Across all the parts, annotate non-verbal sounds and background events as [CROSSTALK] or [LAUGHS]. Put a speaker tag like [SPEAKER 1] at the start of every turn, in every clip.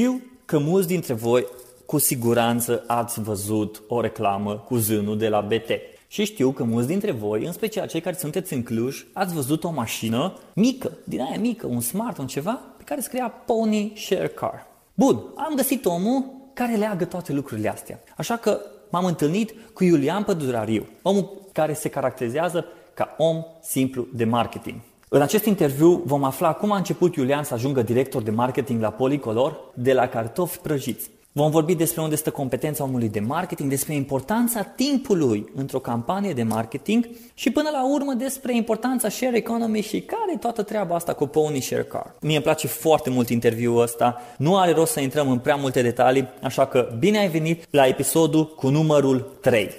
[SPEAKER 1] Știu că mulți dintre voi cu siguranță ați văzut o reclamă cu zânul de la BT. Și știu că mulți dintre voi, în special cei care sunteți în Cluj, ați văzut o mașină mică, din aia mică, un smart, un ceva, pe care scria Pony Share Car. Bun, am găsit omul care leagă toate lucrurile astea. Așa că m-am întâlnit cu Iulian Pădurariu, omul care se caracterizează ca om simplu de marketing. În acest interviu vom afla cum a început Iulian să ajungă director de marketing la Policolor de la cartofi prăjiți. Vom vorbi despre unde stă competența omului de marketing, despre importanța timpului într-o campanie de marketing și până la urmă despre importanța share economy și care e toată treaba asta cu Pony Share Car. Mie îmi place foarte mult interviul ăsta, nu are rost să intrăm în prea multe detalii, așa că bine ai venit la episodul cu numărul 3.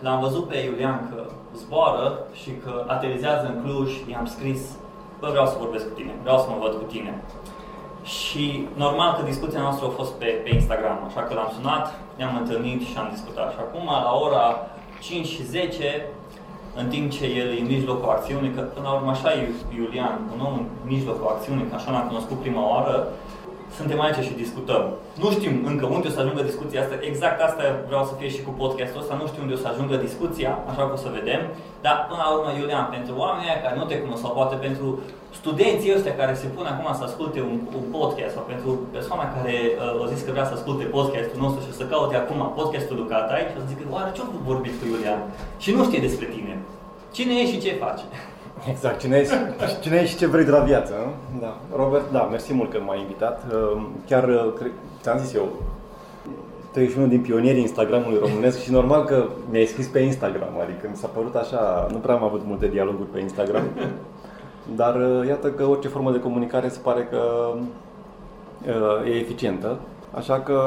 [SPEAKER 1] L-am văzut pe Iulian că zboară și că aterizează în Cluj, i-am scris, bă, vreau să vorbesc cu tine, vreau să mă văd cu tine. Și normal că discuția noastră a fost pe, pe Instagram, așa că l-am sunat, ne-am întâlnit și am discutat. Și acum, la ora 5 și 10, în timp ce el e în mijlocul acțiunii, că până la urmă așa e Iulian, un om în mijlocul acțiunii, că așa l-am cunoscut prima oară, suntem aici și discutăm. Nu știm încă unde o să ajungă discuția asta, exact asta vreau să fie și cu podcastul ăsta, nu știu unde o să ajungă discuția, așa că o să vedem. Dar până la urmă, Iulian, pentru oamenii care nu te cunosc sau poate pentru studenții ăștia care se pun acum să asculte un, un podcast sau pentru persoana care uh, o zis că vrea să asculte podcastul nostru și să caute acum podcastul lui Catai și să zică, oare ce-a vorbit cu Iulian? Și nu știe despre tine. Cine e și ce face? [LAUGHS]
[SPEAKER 2] Exact, cine ești, cine ești și ce vrei de la viață. Nu? Da. Robert, da, mersi mult că m-ai invitat. Uh, chiar, uh, ți-am zis eu, tu ești unul din pionierii Instagramului românesc și normal că mi-ai scris pe Instagram, adică mi s-a părut așa, nu prea am avut multe dialoguri pe Instagram, dar uh, iată că orice formă de comunicare se pare că e eficientă, așa că,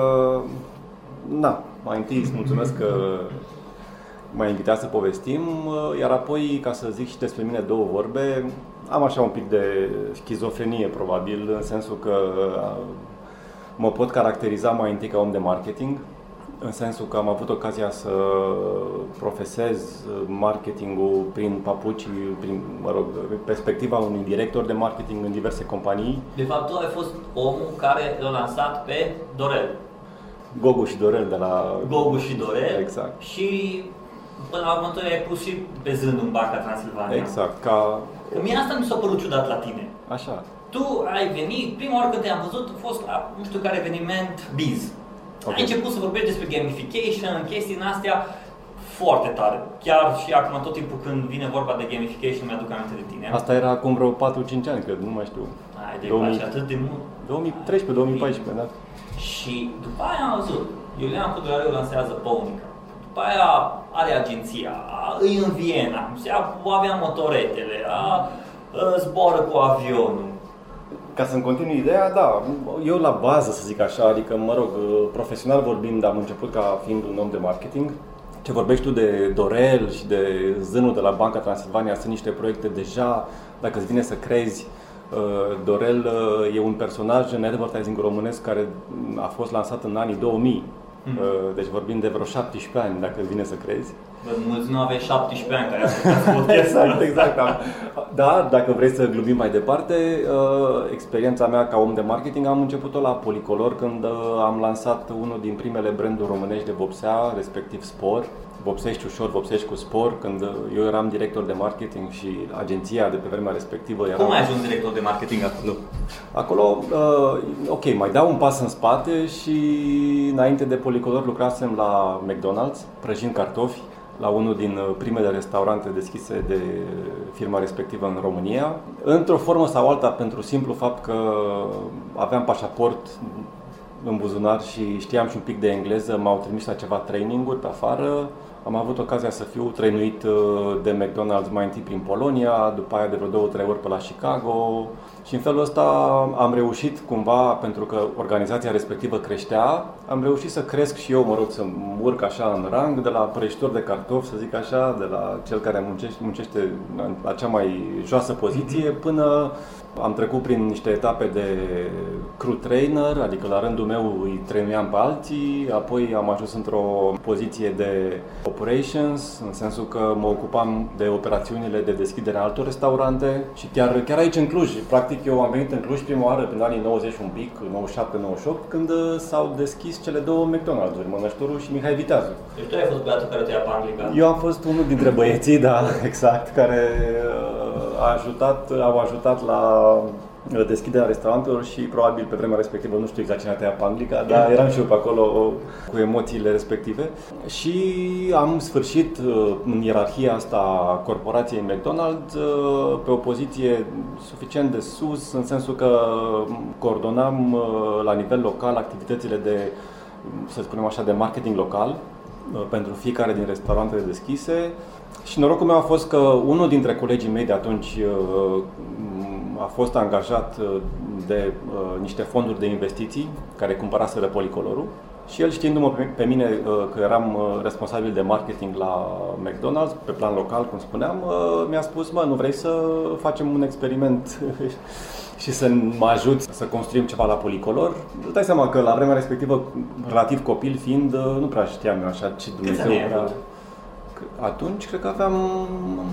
[SPEAKER 2] da, mai întâi îți mulțumesc că m-a invitat să povestim, uh, iar apoi, ca să zic și despre mine două vorbe, am așa un pic de schizofrenie, probabil, în sensul că uh, mă pot caracteriza mai întâi ca om de marketing, în sensul că am avut ocazia să profesez marketingul prin papuci, prin, mă rog, perspectiva unui director de marketing în diverse companii.
[SPEAKER 1] De fapt, tu ai fost omul care l-a lansat pe Dorel.
[SPEAKER 2] Gogu și Dorel de la...
[SPEAKER 1] Gogu și Dorel.
[SPEAKER 2] Exact.
[SPEAKER 1] Și până la urmă ai pus și pe zând în Banca Transilvania.
[SPEAKER 2] Exact, ca...
[SPEAKER 1] Că mie asta mi s-a părut ciudat la tine.
[SPEAKER 2] Așa.
[SPEAKER 1] Tu ai venit, prima oară când te-am văzut, a fost la nu știu care eveniment Biz. Okay. Ai început să vorbești despre gamification, chestii în astea foarte tare. Chiar și acum tot timpul când vine vorba de gamification mi-aduc aminte de tine.
[SPEAKER 2] Asta era acum vreo 4-5 ani, cred, nu mai știu.
[SPEAKER 1] Ai, de 2000... atât de mult.
[SPEAKER 2] 2013-2014, da.
[SPEAKER 1] Și după aia am văzut, Iulian Pădurariu lansează Pawnica. După aia are agenția, îi în Viena, se avea motoretele, a, zboară cu avionul.
[SPEAKER 2] Ca să-mi continui ideea, da, eu la bază, să zic așa, adică, mă rog, profesional vorbind, am început ca fiind un om de marketing. Ce vorbești tu de Dorel și de zânul de la Banca Transilvania sunt niște proiecte deja, dacă îți vine să crezi, Dorel e un personaj în advertising românesc care a fost lansat în anii 2000 Mm. Deci vorbim de vreo 17 ani, dacă vine să crezi.
[SPEAKER 1] Bă, mulți nu aveți 17 ani care [LAUGHS] ascultați Exact,
[SPEAKER 2] exact. Da. da, dacă vrei să glumim mai departe, uh, experiența mea ca om de marketing am început-o la Policolor când uh, am lansat unul din primele branduri românești de vopsea, respectiv Spor vopsești ușor, vopsești cu spor, când eu eram director de marketing și agenția de pe vremea respectivă era...
[SPEAKER 1] Cum ai ajuns director de marketing acolo?
[SPEAKER 2] Acolo, uh, ok, mai dau un pas în spate și înainte de Policolor lucrasem la McDonald's, prăjind cartofi, la unul din uh, primele restaurante deschise de firma respectivă în România, într-o formă sau alta pentru simplu fapt că aveam pașaport în buzunar și știam și un pic de engleză, m-au trimis la ceva traininguri pe afară, am avut ocazia să fiu trăinuit uh, de McDonald's mai întâi prin Polonia, după aia de vreo două, trei ori pe la Chicago și în felul ăsta am reușit cumva, pentru că organizația respectivă creștea, am reușit să cresc și eu, mă rog, să urc așa în rang, de la prăjitor de cartofi, să zic așa, de la cel care muncește, muncește la cea mai joasă poziție, până am trecut prin niște etape de crew trainer, adică la rândul meu îi trăinuiam pe alții, apoi am ajuns într-o poziție de operations, în sensul că mă ocupam de operațiunile de deschidere a altor restaurante și chiar, chiar aici în Cluj. Practic eu am venit în Cluj prima oară prin anii 90 un pic, 97-98, când uh, s-au deschis cele două McDonald's-uri, Mănăștorul și Mihai Viteazu.
[SPEAKER 1] Deci tu ai fost băiatul care te-a panglicat.
[SPEAKER 2] Eu am fost unul dintre băieții, da, [LAUGHS] exact, care uh, a ajutat, au ajutat la deschiderea restaurantelor și probabil pe vremea respectivă, nu știu exact cine a tăiat panglica, dar eram și eu pe acolo cu emoțiile respective. Și am sfârșit uh, în ierarhia asta a corporației McDonald's uh, pe o poziție suficient de sus, în sensul că coordonam la nivel local activitățile de, să spunem așa, de marketing local pentru fiecare din restaurantele deschise și norocul meu a fost că unul dintre colegii mei de atunci uh, a fost angajat uh, de uh, niște fonduri de investiții care cumpăraseră policolorul și el știindu-mă pe mine că eram responsabil de marketing la McDonald's, pe plan local, cum spuneam, mi-a spus, mă, nu vrei să facem un experiment [LAUGHS] și să mă ajut să construim ceva la policolor. Îți dai seama că la vremea respectivă, relativ copil fiind, nu prea știam eu așa ce Dumnezeu
[SPEAKER 1] era
[SPEAKER 2] atunci cred că aveam,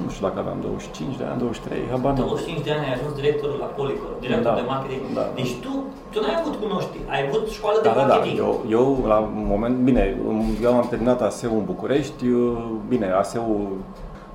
[SPEAKER 2] nu știu dacă aveam 25 de ani, 23, habar
[SPEAKER 1] 25 de ani ai ajuns directorul la Polycor, director da, de marketing. Da, da. Deci tu, tu n-ai avut cunoști, ai avut școală de
[SPEAKER 2] da,
[SPEAKER 1] marketing.
[SPEAKER 2] Da, da. Eu, eu, la un moment, bine, eu am terminat ASEU în București, bine, ASEU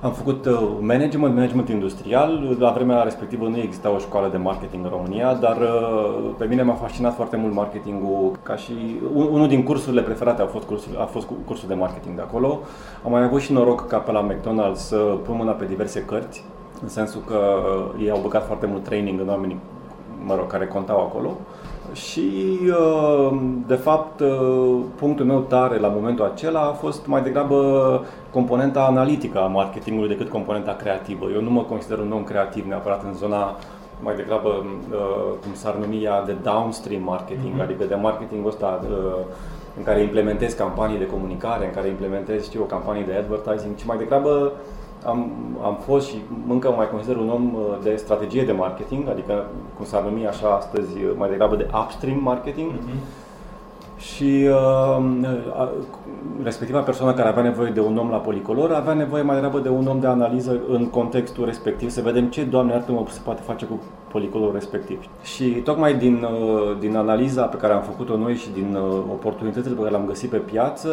[SPEAKER 2] am făcut uh, management, management industrial. La vremea respectivă nu exista o școală de marketing în România, dar uh, pe mine m-a fascinat foarte mult marketingul ca și unul din cursurile preferate a fost cursul, a fost cursul de marketing de acolo. Am mai avut și noroc ca pe la McDonald's să pun mâna pe diverse cărți, în sensul că uh, ei au băgat foarte mult training în oamenii mă rog, care contau acolo. Și, uh, de fapt, uh, punctul meu tare la momentul acela a fost mai degrabă componenta analitică a marketingului decât componenta creativă. Eu nu mă consider un om creativ neapărat în zona mai degrabă, uh, cum s-ar numi ea, de downstream marketing, mm-hmm. adică de marketingul ăsta în care implementezi campanii de comunicare, în care implementezi, știu, campanii de advertising, ci mai degrabă am, am fost și încă mai consider un om uh, de strategie de marketing, adică cum s-ar numi așa astăzi uh, mai degrabă de upstream marketing. Mm-hmm. Și uh, respectiva persoană care avea nevoie de un om la policolor avea nevoie mai degrabă de un om de analiză în contextul respectiv, să vedem ce, Doamne iartă mă se poate face cu policolul respectiv. Și tocmai din, uh, din analiza pe care am făcut-o noi și din uh, oportunitățile pe care le-am găsit pe piață,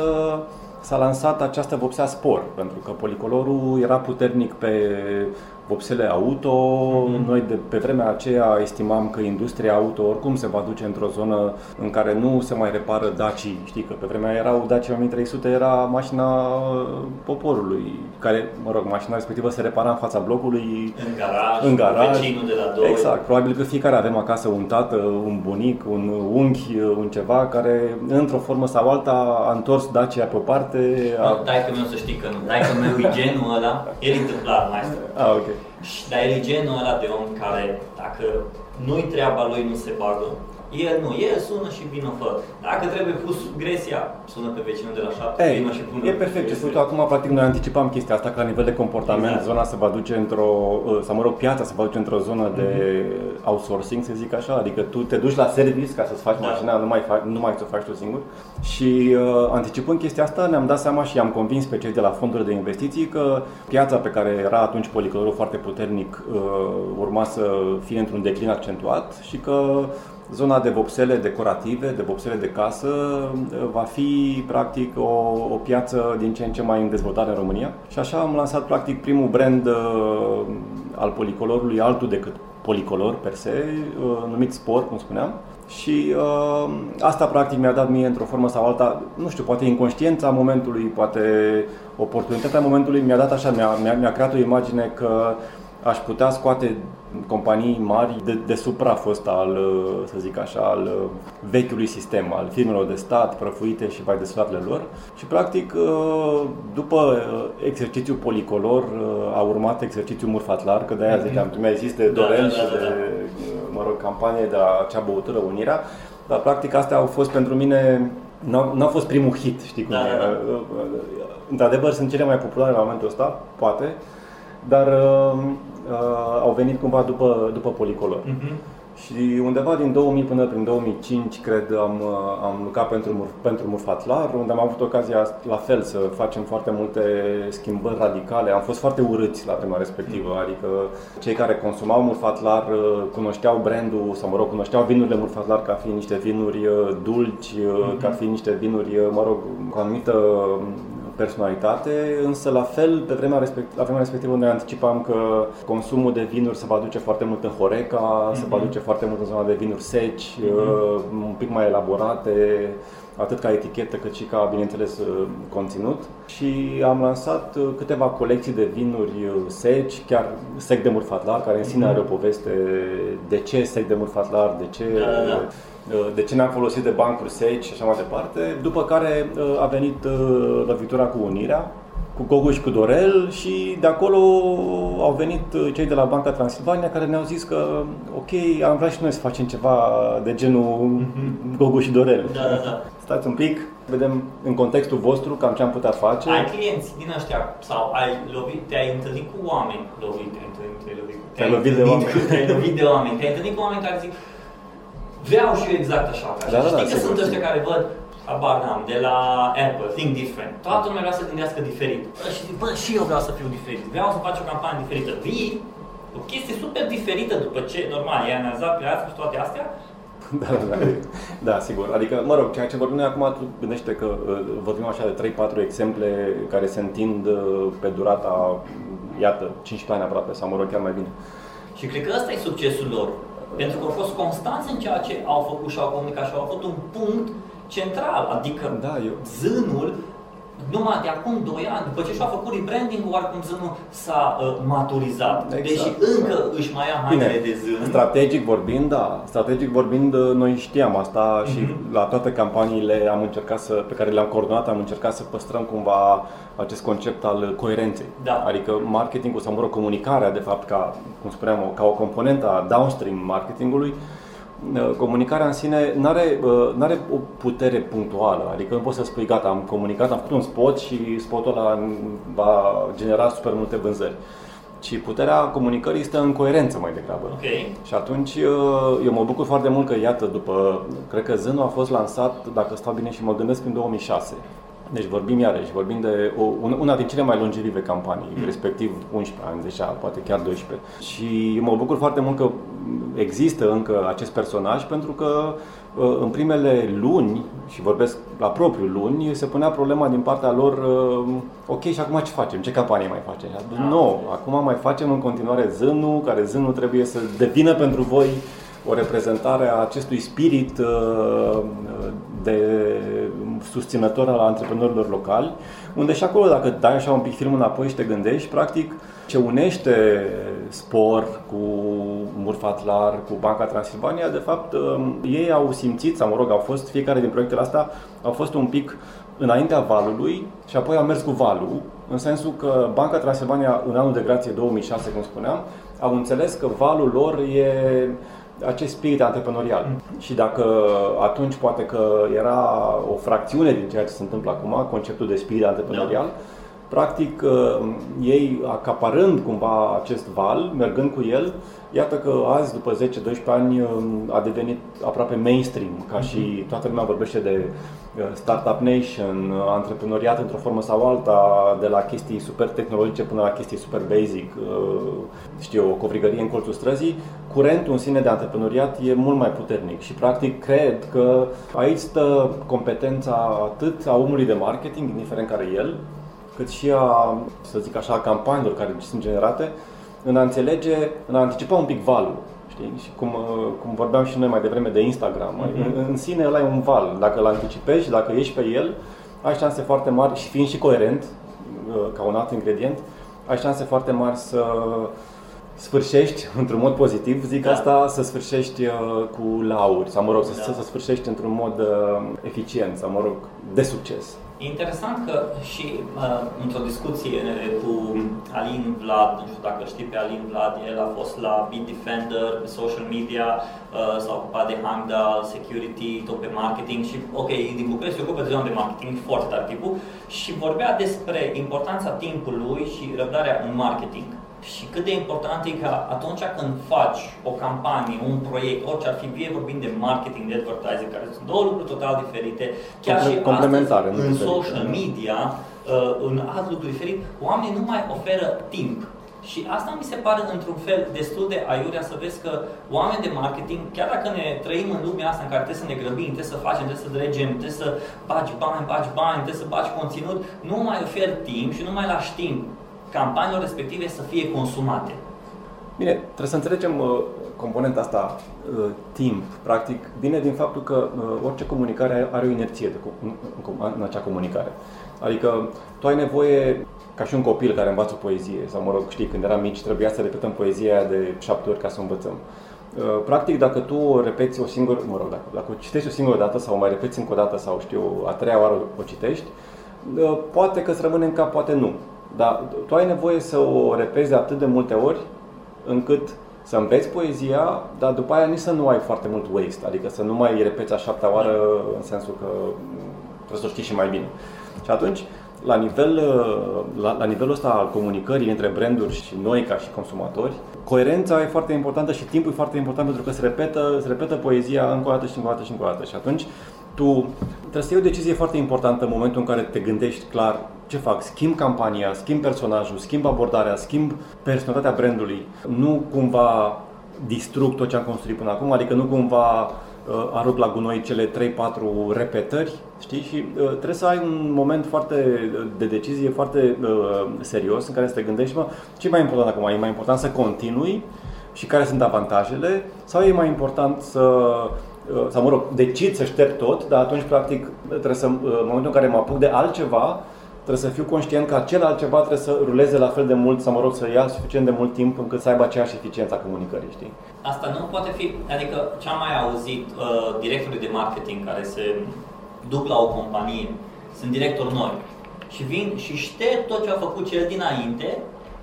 [SPEAKER 2] s-a lansat această vopsea spor, pentru că policolorul era puternic pe vopsele auto. Mm-hmm. Noi de pe vremea aceea estimam că industria auto oricum se va duce într-o zonă în care nu se mai repară Daci. Știi că pe vremea erau Dacia 1300 era mașina poporului, care, mă rog, mașina respectivă se repara în fața blocului,
[SPEAKER 1] în garaj,
[SPEAKER 2] în garaj.
[SPEAKER 1] vecinul de la doi.
[SPEAKER 2] Exact. Probabil că fiecare avem acasă un tată, un bunic, un unchi, un ceva care într-o formă sau alta a întors Dacia pe o parte.
[SPEAKER 1] A... No, dai că meu să știi că nu. Dai că meu e genul ăla, el întâmplat, mai
[SPEAKER 2] Ah, ok.
[SPEAKER 1] Și, dar el e genul ăla de om care, dacă nu-i treaba lui, nu se bagă. El nu, el sună și vină fă. Dacă trebuie pus gresia, sună pe vecinul de la șapte, Ei, vină și pune.
[SPEAKER 2] E perfect ce spui tu acum, practic noi anticipam chestia asta, că la nivel de comportament exact. zona se va duce într-o, uh, sau mă rog, piața se va duce într-o zonă mm-hmm. de mhm. outsourcing, să zic așa, adică tu te duci la service ca să-ți faci da. mașina, nu mai, faci, nu mai să o faci tu singur. Și uh, anticipând chestia asta, ne-am dat seama și am convins pe cei de la fondurile de investiții că piața pe care era atunci policolorul foarte puternic uh, urma să fie într-un declin accentuat și că Zona de vopsele decorative, de vopsele de casă, va fi practic o, o piață din ce în ce mai în dezvoltare în România. Și așa am lansat practic primul brand uh, al policolorului, altul decât policolor per se, uh, numit Sport, cum spuneam. Și uh, asta practic mi-a dat mie într-o formă sau alta, nu știu, poate inconștiența momentului, poate oportunitatea momentului mi-a dat așa, mi-a, mi-a, mi-a creat o imagine că aș putea scoate companii mari de, de suprafos al, să zic așa, al vechiului sistem, al firmelor de stat prăfuite și mai desfătele lor. Și practic, după exercițiul policolor, a urmat exercițiul murfatlar, că de-aia ziceam, tu mi-ai zis de da, Dorel da, da, da, și de, mă rog, campanie de acea băutură Unirea, dar practic astea au fost pentru mine N-a, fost primul hit, știi cum da, e. Da, da. Într-adevăr, sunt cele mai populare la momentul ăsta, poate, dar uh, uh, au venit cumva după, după Policolor. Uh-huh. Și undeva din 2000 până prin 2005, cred, am, am lucrat pentru, pentru Murfatlar, unde am avut ocazia la fel să facem foarte multe schimbări radicale. Am fost foarte urâți la vremea respectivă, adică cei care consumau Murfatlar uh, cunoșteau brandul, sau mă rog, cunoșteau vinurile Murfatlar ca fiind niște vinuri uh, dulci, mm-hmm. ca fiind niște vinuri, mă rog, cu o anumită personalitate, însă la fel, pe vremea, respect, la vremea respectivă ne anticipam că consumul de vinuri se va duce foarte mult în Horeca, mm-hmm. se va mhm. duce foarte mult în zona de vinuri seci, mm-hmm. un pic mai elaborate, atât ca etichetă cât și ca, bineînțeles, uh, conținut. Și am lansat uh, câteva colecții de vinuri seci, chiar sec de murfatlar, care în sine mm-hmm. are o poveste de ce sec de murfatlar, de ce... Da, da, da Uh, de ce ne-am folosit de bancuri seci și așa mai departe, după care uh, a venit uh, lovitura cu Unirea, cu Gogu și cu Dorel și de acolo au venit cei de la Banca Transilvania care ne-au zis că ok, am vrea și noi să facem ceva de genul mm-hmm. Gogu și Dorel.
[SPEAKER 1] Da, da, da.
[SPEAKER 2] Stați un pic, vedem în contextul vostru cam ce am putea face.
[SPEAKER 1] Ai clienți din ăștia sau ai lovit, te-ai întâlnit cu oameni lovit, te-ai întâlnit, te-ai lovit,
[SPEAKER 2] te-ai lovit de oameni. [LAUGHS]
[SPEAKER 1] Te-ai lovit de oameni, te-ai întâlnit cu oameni care zic vreau și eu exact așa. Ca da, da, Știi da, că sunt ăștia care văd habar n-am, de la Apple, Think Different. Toată lumea vrea să gândească diferit. Și zic, bă, și eu vreau să fiu diferit. Vreau să fac o campanie diferită. Vii, o chestie super diferită după ce, normal, i-ai analizat pe și toate astea,
[SPEAKER 2] da, [LAUGHS] da, da, da, sigur. Adică, mă rog, ceea ce vorbim noi acum, tu gândește că uh, vorbim așa de 3-4 exemple care se întind uh, pe durata, iată, 15 ani aproape, sau mă rog, chiar mai bine.
[SPEAKER 1] Și cred că ăsta e succesul lor. Pentru că au fost constanți în ceea ce au făcut și au comunicat și au avut un punct central, adică
[SPEAKER 2] da, eu...
[SPEAKER 1] zânul numai de acum 2 ani, după ce și-a făcut rebranding oarecum zânul s-a uh, maturizat. Exact. Deși încă își mai ia hainele de zân.
[SPEAKER 2] Strategic vorbind, da. Strategic vorbind, uh, noi știam asta mm-hmm. și mhm. la toate campaniile am încercat să, pe care le-am coordonat, am încercat să păstrăm cumva acest concept al coerenței.
[SPEAKER 1] Da.
[SPEAKER 2] Adică marketingul sau, mă rog, comunicarea, de fapt, ca, cum spuneam, ca o componentă a downstream marketingului, Uh, comunicarea în sine nu are uh, o putere punctuală, adică nu poți să spui gata, am comunicat, am făcut un spot și spotul ăla va genera super multe vânzări. Ci puterea comunicării stă în coerență mai degrabă.
[SPEAKER 1] Okay.
[SPEAKER 2] Și atunci uh, eu mă bucur foarte mult că, iată, după, cred că Zânul a fost lansat, dacă stau bine și mă gândesc, în 2006. Deci vorbim iarăși, vorbim de o, una din cele mai longevive campanii, mm. respectiv 11 ani deja, poate chiar 12. Și eu mă bucur foarte mult că există încă acest personaj pentru că uh, în primele luni, și vorbesc la propriu luni, se punea problema din partea lor, uh, ok, și acum ce facem? Ce campanie mai facem? Nu, no, acum mai facem în continuare zânul, care zânul trebuie să devină pentru voi o reprezentare a acestui spirit uh, de susținător al antreprenorilor locali, unde și acolo, dacă dai așa un pic filmul înapoi și te gândești, practic, ce unește Spor cu Murfatlar, cu Banca Transilvania, de fapt, um, ei au simțit, sau mă rog, au fost, fiecare din proiectele astea, au fost un pic înaintea valului și apoi au mers cu valul, în sensul că Banca Transilvania, în anul de grație 2006, cum spuneam, au înțeles că valul lor e acest spirit antreprenorial. Mm. Și dacă atunci poate că era o fracțiune din ceea ce se întâmplă acum, conceptul de spirit antreprenorial, da. Practic uh, ei acaparând cumva acest val, mergând cu el, Iată că azi, după 10-12 ani, um, a devenit aproape mainstream, ca și mhm. toată lumea vorbește de uh, Startup Nation, uh, antreprenoriat într-o formă sau alta, de la chestii super tehnologice până la chestii super basic, uh, știu, o covrigărie în colțul străzii, curentul în sine de antreprenoriat e mult mai puternic și practic cred că aici stă competența atât a omului de marketing, indiferent care e el, cât și a, să zic așa, a campaniilor care sunt generate, în a înțelege, în a anticipa un pic valul. Știi? Și cum, uh, cum vorbeam și noi mai devreme de Instagram, mm-hmm. în, în sine ăla e un val. Dacă îl anticipezi și dacă ești pe el, ai șanse foarte mari și fiind și coerent, uh, ca un alt ingredient, ai șanse foarte mari să sfârșești [LAUGHS] într-un mod pozitiv, zic da. asta, să sfârșești uh, cu lauri, sau mă rog, da. să, să sfârșești într-un mod eficient, sau mă rog, de succes.
[SPEAKER 1] E interesant că și uh, într-o discuție cu Alin Vlad, nu știu dacă știi pe Alin Vlad, el a fost la Bitdefender, pe social media, uh, s-a ocupat de Hangdal, security, tot pe marketing și, ok, din București se ocupă de zona de marketing, foarte tare tipul, și vorbea despre importanța timpului și răbdarea în marketing. Și cât de important e ca atunci când faci o campanie, un proiect, orice ar fi, fie vorbim de marketing, de advertising, care sunt două lucruri total diferite, chiar și
[SPEAKER 2] complementare
[SPEAKER 1] astăzi, în social media, uh, în alt lucru diferit, oamenii nu mai oferă timp. Și asta mi se pare într-un fel destul de aiurea să vezi că oameni de marketing, chiar dacă ne trăim în lumea asta în care trebuie să ne grăbim, trebuie să facem, trebuie să dregem, trebuie să bagi bani, bagi bani, trebuie să bagi conținut, nu mai ofer timp și nu mai lași timp campaniilor respective să fie consumate.
[SPEAKER 2] Bine, trebuie să înțelegem uh, componenta asta, uh, timp, practic, vine din faptul că uh, orice comunicare are o inerție de, în, în, în acea comunicare. Adică tu ai nevoie ca și un copil care învață poezie, sau mă rog, știi, când eram mici trebuia să repetăm poezia aia de șapte ori ca să o învățăm. Uh, practic, dacă tu o repeți o singură, mă rog, dacă, dacă o citești o singură dată sau o mai repeți încă o dată sau știu, a treia oară o citești, uh, poate că îți rămâne în cap, poate nu. Dar tu ai nevoie să o repezi de atât de multe ori încât să înveți poezia, dar după aia nici să nu ai foarte mult waste, adică să nu mai repeți a șaptea oară în sensul că trebuie să o știi și mai bine. Și atunci, la, nivel, uh, la, la nivelul ăsta al comunicării între branduri și noi ca și consumatori, coerența e foarte importantă și timpul e foarte important pentru că se repetă, se repetă poezia încă o dată și încă o dată și încă o dată. Și atunci tu trebuie să iei o decizie foarte importantă în momentul în care te gândești clar ce fac, schimb campania, schimb personajul, schimb abordarea, schimb personalitatea brandului, nu cumva distrug tot ce am construit până acum, adică nu cumva Uh, arunc la gunoi cele 3-4 repetări, știi? Și uh, trebuie să ai un moment foarte uh, de decizie, foarte uh, serios, în care să te gândești, mă, ce e mai important acum? E mai important să continui și care sunt avantajele? Sau e mai important să uh, sau mă rog, decid să șterg tot, dar atunci practic trebuie să, în momentul în care mă apuc de altceva, trebuie să fiu conștient că acel altceva trebuie să ruleze la fel de mult, sau mă rog, să ia suficient de mult timp încât să aibă aceeași eficiență a comunicării, știi?
[SPEAKER 1] Asta nu poate fi, adică ce am mai auzit uh, directorii de marketing care se duc la o companie, sunt directori noi și vin și șterg tot ce a făcut cel dinainte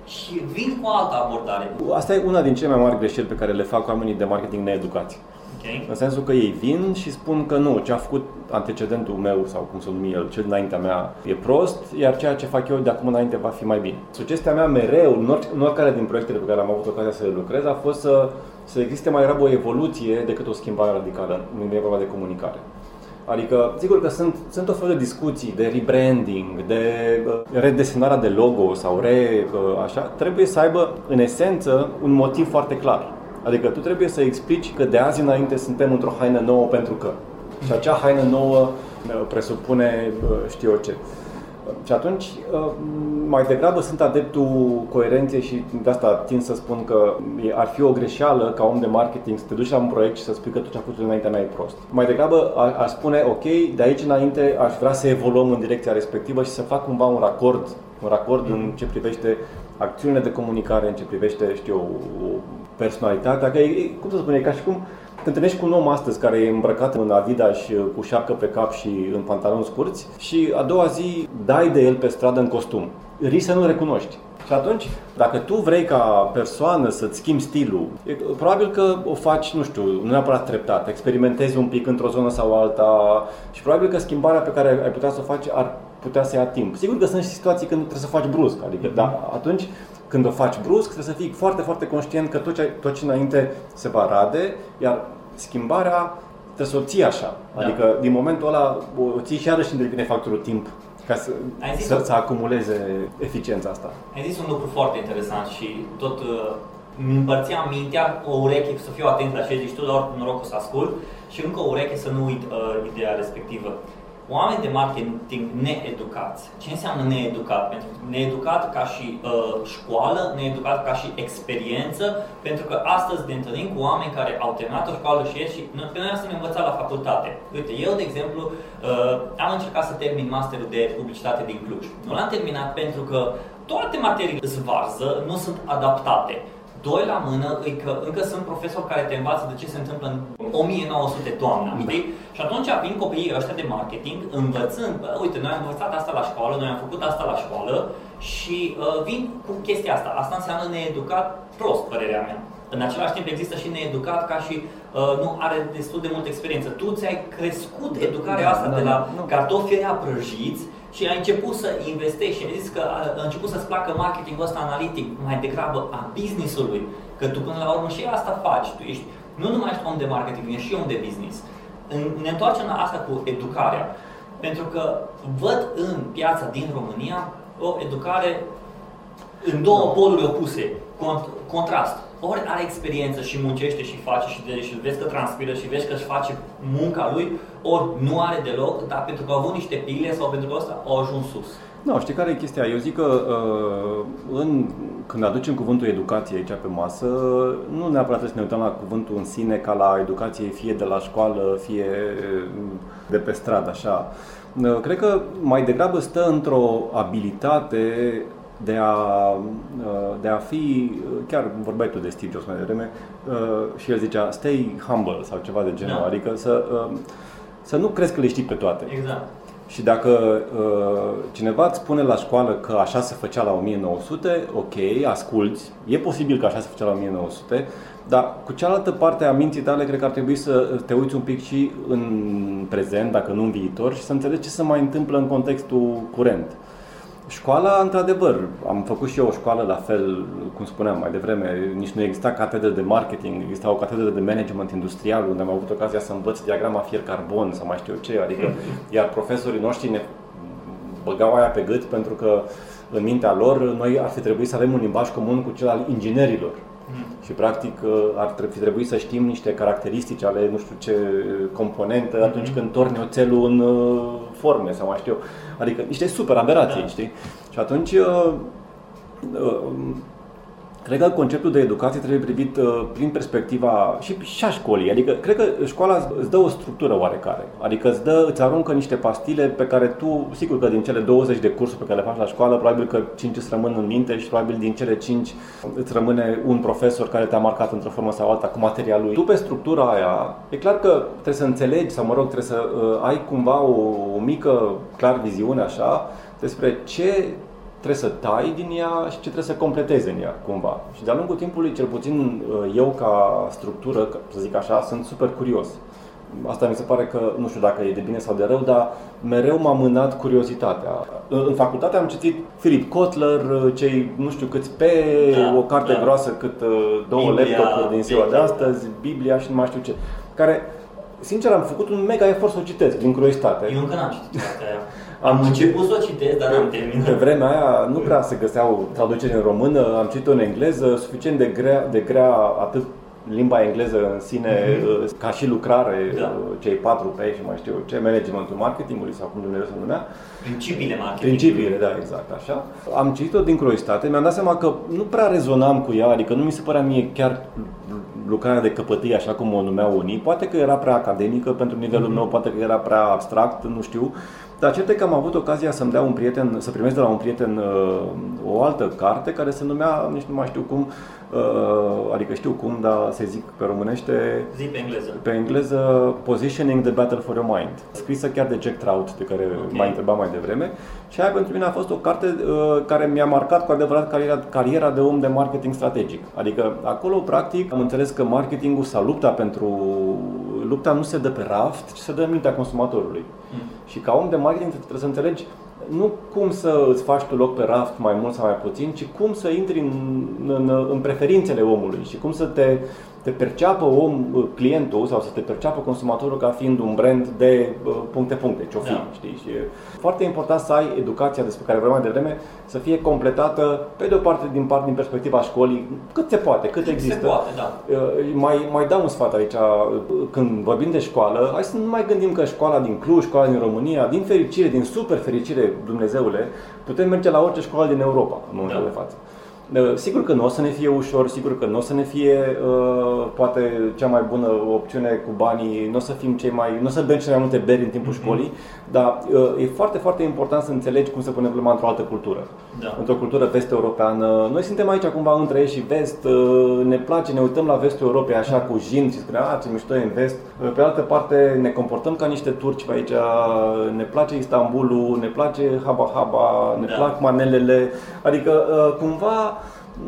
[SPEAKER 1] și vin cu altă abordare.
[SPEAKER 2] Asta e una din cele mai mari greșeli pe care le fac oamenii de marketing needucați. Okay. În sensul că ei vin și spun că nu, ce a făcut antecedentul meu sau cum să numim el, cel dinaintea mea, e prost, iar ceea ce fac eu de acum înainte va fi mai bine. Sugestia mea mereu, în, orice, în oricare din proiectele pe care am avut ocazia să le lucrez, a fost să, să existe mai degrabă o evoluție decât o schimbare radicală, nu e vorba de comunicare. Adică, sigur că sunt, sunt o fel de discuții de rebranding, de uh, redesenarea de logo sau re, uh, așa, trebuie să aibă în esență un motiv foarte clar. Adică tu trebuie să explici că de azi înainte suntem într-o haină nouă pentru că. Și acea haină nouă uh, presupune uh, știu eu ce. Și atunci, uh, mai degrabă sunt adeptul coerenței și de asta tind să spun că ar fi o greșeală ca om de marketing să te duci la un proiect și să spui că tot ce a făcut înaintea mea e prost. Mai degrabă aș spune, ok, de aici înainte aș vrea să evoluăm în direcția respectivă și să fac cumva un racord, un racord mm-hmm. în mhm. ce privește acțiunile de comunicare, în ce privește, știu eu, personalitatea, că e, cum să spun, e ca și cum te întâlnești cu un om astăzi care e îmbrăcat în Adidas cu șapcă pe cap și în pantaloni scurți și a doua zi dai de el pe stradă în costum. Risc să nu recunoști. Și atunci, dacă tu vrei ca persoană să-ți schimbi stilul, probabil că o faci, nu știu, nu neapărat treptat, experimentezi un pic într-o zonă sau alta și probabil că schimbarea pe care ai putea să o faci ar putea să ia timp. Sigur că sunt și situații când trebuie să faci brusc, adică, da, atunci când o faci brusc, trebuie să fii foarte, foarte conștient că tot ce, tot ce înainte se va rade, iar schimbarea trebuie să o ții așa. Da. Adică din momentul ăla o ții și iarăși devine factorul timp ca să, să, să acumuleze eficiența asta.
[SPEAKER 1] Ai zis un lucru foarte interesant și tot uh, împărțeam mintea, o ureche să fiu atent la ce zici tu, dar norocul să ascult și încă o ureche să nu uit uh, ideea respectivă oameni de marketing needucați. Ce înseamnă needucat? Pentru needucat ca și uh, școală, needucat ca și experiență, pentru că astăzi ne întâlnim cu oameni care au terminat o școală și ies și pe noi să ne învăța la facultate. Uite, eu, de exemplu, uh, am încercat să termin masterul de publicitate din Cluj. Nu l-am terminat pentru că toate materiile zvarză, nu sunt adaptate. Doi la mână, e că încă sunt profesori care te învață de ce se întâmplă în 1900 toamna, da. știi? Și atunci vin copiii ăștia de marketing învățând, bă, uite, noi am învățat asta la școală, noi am făcut asta la școală și uh, vin cu chestia asta. Asta înseamnă needucat prost, părerea mea. În același timp există și needucat ca și uh, nu are destul de multă experiență. Tu ți-ai crescut educarea da, asta da, de la da, cartofi prăjiți și ai început să investești și ai zis că a început să-ți placă marketingul ăsta analitic mai degrabă a businessului, că tu până la urmă și asta faci, tu ești nu numai ești om de marketing, ești și om de business. Ne întoarcem la asta cu educarea, pentru că văd în piața din România o educare în două poluri opuse, cont- contrast. Ori are experiență și muncește și face și, de, și vezi că transpiră și vezi că își face munca lui, ori nu are deloc, dar pentru că au avut niște pile sau pentru că ăsta au ajuns sus.
[SPEAKER 2] Nu, știi care e chestia? Eu zic că uh, în, când aducem cuvântul educație aici pe masă, nu neapărat trebuie să ne uităm la cuvântul în sine ca la educație fie de la școală, fie de pe stradă, așa. Uh, cred că mai degrabă stă într-o abilitate de a, uh, de a fi, chiar vorbeai tu de Steve Jobs mai devreme, și el zicea stay humble sau ceva de genul, da. adică să, să nu crezi că le știi pe toate.
[SPEAKER 1] Exact.
[SPEAKER 2] Și dacă uh, cineva îți spune la școală că așa se făcea la 1900, ok, asculți, e posibil că așa se făcea la 1900, dar cu cealaltă parte a minții tale cred că ar trebui să te uiți un pic și în prezent, dacă nu în viitor, și să înțelegi ce se mai întâmplă în contextul curent. Școala, într-adevăr, am făcut și eu o școală la fel, cum spuneam mai devreme, nici nu exista catedră de marketing, exista o catedră de management industrial, unde am avut ocazia să învăț diagrama fier-carbon sau mai știu eu ce, adică, iar profesorii noștri ne băgau aia pe gât pentru că în mintea lor noi ar fi trebuit să avem un limbaj comun cu cel al inginerilor. Mm. Și practic ar fi trebuit să știm niște caracteristici ale nu știu ce componentă atunci când torni oțelul în uh, forme sau mai știu eu. Adică niște super aberații, da. știi? Și atunci uh, uh, Cred că conceptul de educație trebuie privit uh, prin perspectiva și, și a școlii. Adică, cred că școala îți dă o structură oarecare. Adică îți, dă, îți aruncă niște pastile pe care tu, sigur că din cele 20 de cursuri pe care le faci la școală, probabil că 5 îți rămân în minte și probabil din cele 5 îți rămâne un profesor care te-a marcat într-o formă sau alta cu materialul lui. Tu pe structura aia, e clar că trebuie să înțelegi sau, mă rog, trebuie să uh, ai cumva o, o mică, clar, viziune așa despre ce trebuie să tai din ea și ce trebuie să completeze în ea, cumva. Și de-a lungul timpului, cel puțin uh, eu ca structură, să zic așa, sunt super curios. Asta mi se pare că, nu știu dacă e de bine sau de rău, dar mereu m-a mânat curiozitatea. În facultate am citit Philip Kotler, uh, cei nu știu câți pe da, o carte da. groasă cât uh, două Biblia, laptopuri din ziua Biblia. de astăzi, Biblia și nu mai știu ce, care sincer, am făcut un mega efort să o citesc, din curiozitate.
[SPEAKER 1] Eu încă n-am citit aia. Am început să o citesc, dar n-am terminat.
[SPEAKER 2] Pe vremea aia nu prea se găseau traduceri în română, am citit-o în engleză, suficient de grea, de grea atât limba engleză în sine, mm-hmm. ca și lucrare, da. Uh, cei patru pe și mai știu ce, managementul marketingului sau cum Dumnezeu se numea.
[SPEAKER 1] Principiile marketingului.
[SPEAKER 2] Principiile, da, exact, așa. Am citit-o din curiozitate, mi-am dat seama că nu prea rezonam cu ea, adică nu mi se părea mie chiar lucrarea de căpătâi, așa cum o numeau unii. Poate că era prea academică pentru nivelul mm-hmm. meu, poate că era prea abstract, nu știu. Dar cert că am avut ocazia să-mi dea un prieten, să primesc de la un prieten uh, o altă carte care se numea, nici nu mai știu cum, uh, adică știu cum, dar se zic pe românește.
[SPEAKER 1] Zi pe engleză.
[SPEAKER 2] Pe engleză, Positioning the Battle for Your Mind. Scrisă chiar de Jack Trout, de care okay. m-ai întrebat mai devreme. Și aia pentru mine a fost o carte uh, care mi-a marcat cu adevărat cariera, cariera de om de marketing strategic. Adică acolo, practic, am înțeles că marketingul sau lupta pentru lupta nu se dă pe raft, ci se dă în mintea consumatorului. Mm. Și ca om de marketing trebuie să înțelegi nu cum să îți faci tu loc pe raft mai mult sau mai puțin, ci cum să intri în, în, în preferințele omului și cum să te te perceapă om, uh, clientul sau să te perceapă consumatorul ca fiind un brand de uh, puncte-puncte, ce-o fi, da. știi? Și e foarte important să ai educația despre care vorbeam mai devreme să fie completată, pe de o parte, din, parte, din perspectiva școlii, cât se poate, cât, cât există. Se
[SPEAKER 1] poate, da. Uh,
[SPEAKER 2] mai, mai dau un sfat aici, când vorbim de școală, hai să nu mai gândim că școala din Cluj, școala din România, din fericire, din super fericire, Dumnezeule, putem merge la orice școală din Europa în momentul da. de față. Sigur că nu o să ne fie ușor, sigur că nu o să ne fie uh, poate cea mai bună opțiune cu banii, nu o să fim cei mai, nu o să bem cele mai multe beri în timpul mm-hmm. școlii, dar uh, e foarte, foarte important să înțelegi cum se pune problema într-o altă cultură. Da. Într-o cultură vest-europeană. Noi suntem aici cumva între ei și vest, uh, ne place, ne uităm la vestul Europei așa cu jin și spunem, a, ce mișto e în vest. Uh, pe altă parte ne comportăm ca niște turci pe aici, ne place Istanbulul, ne place Haba Haba, ne da. plac manelele, adică uh, cumva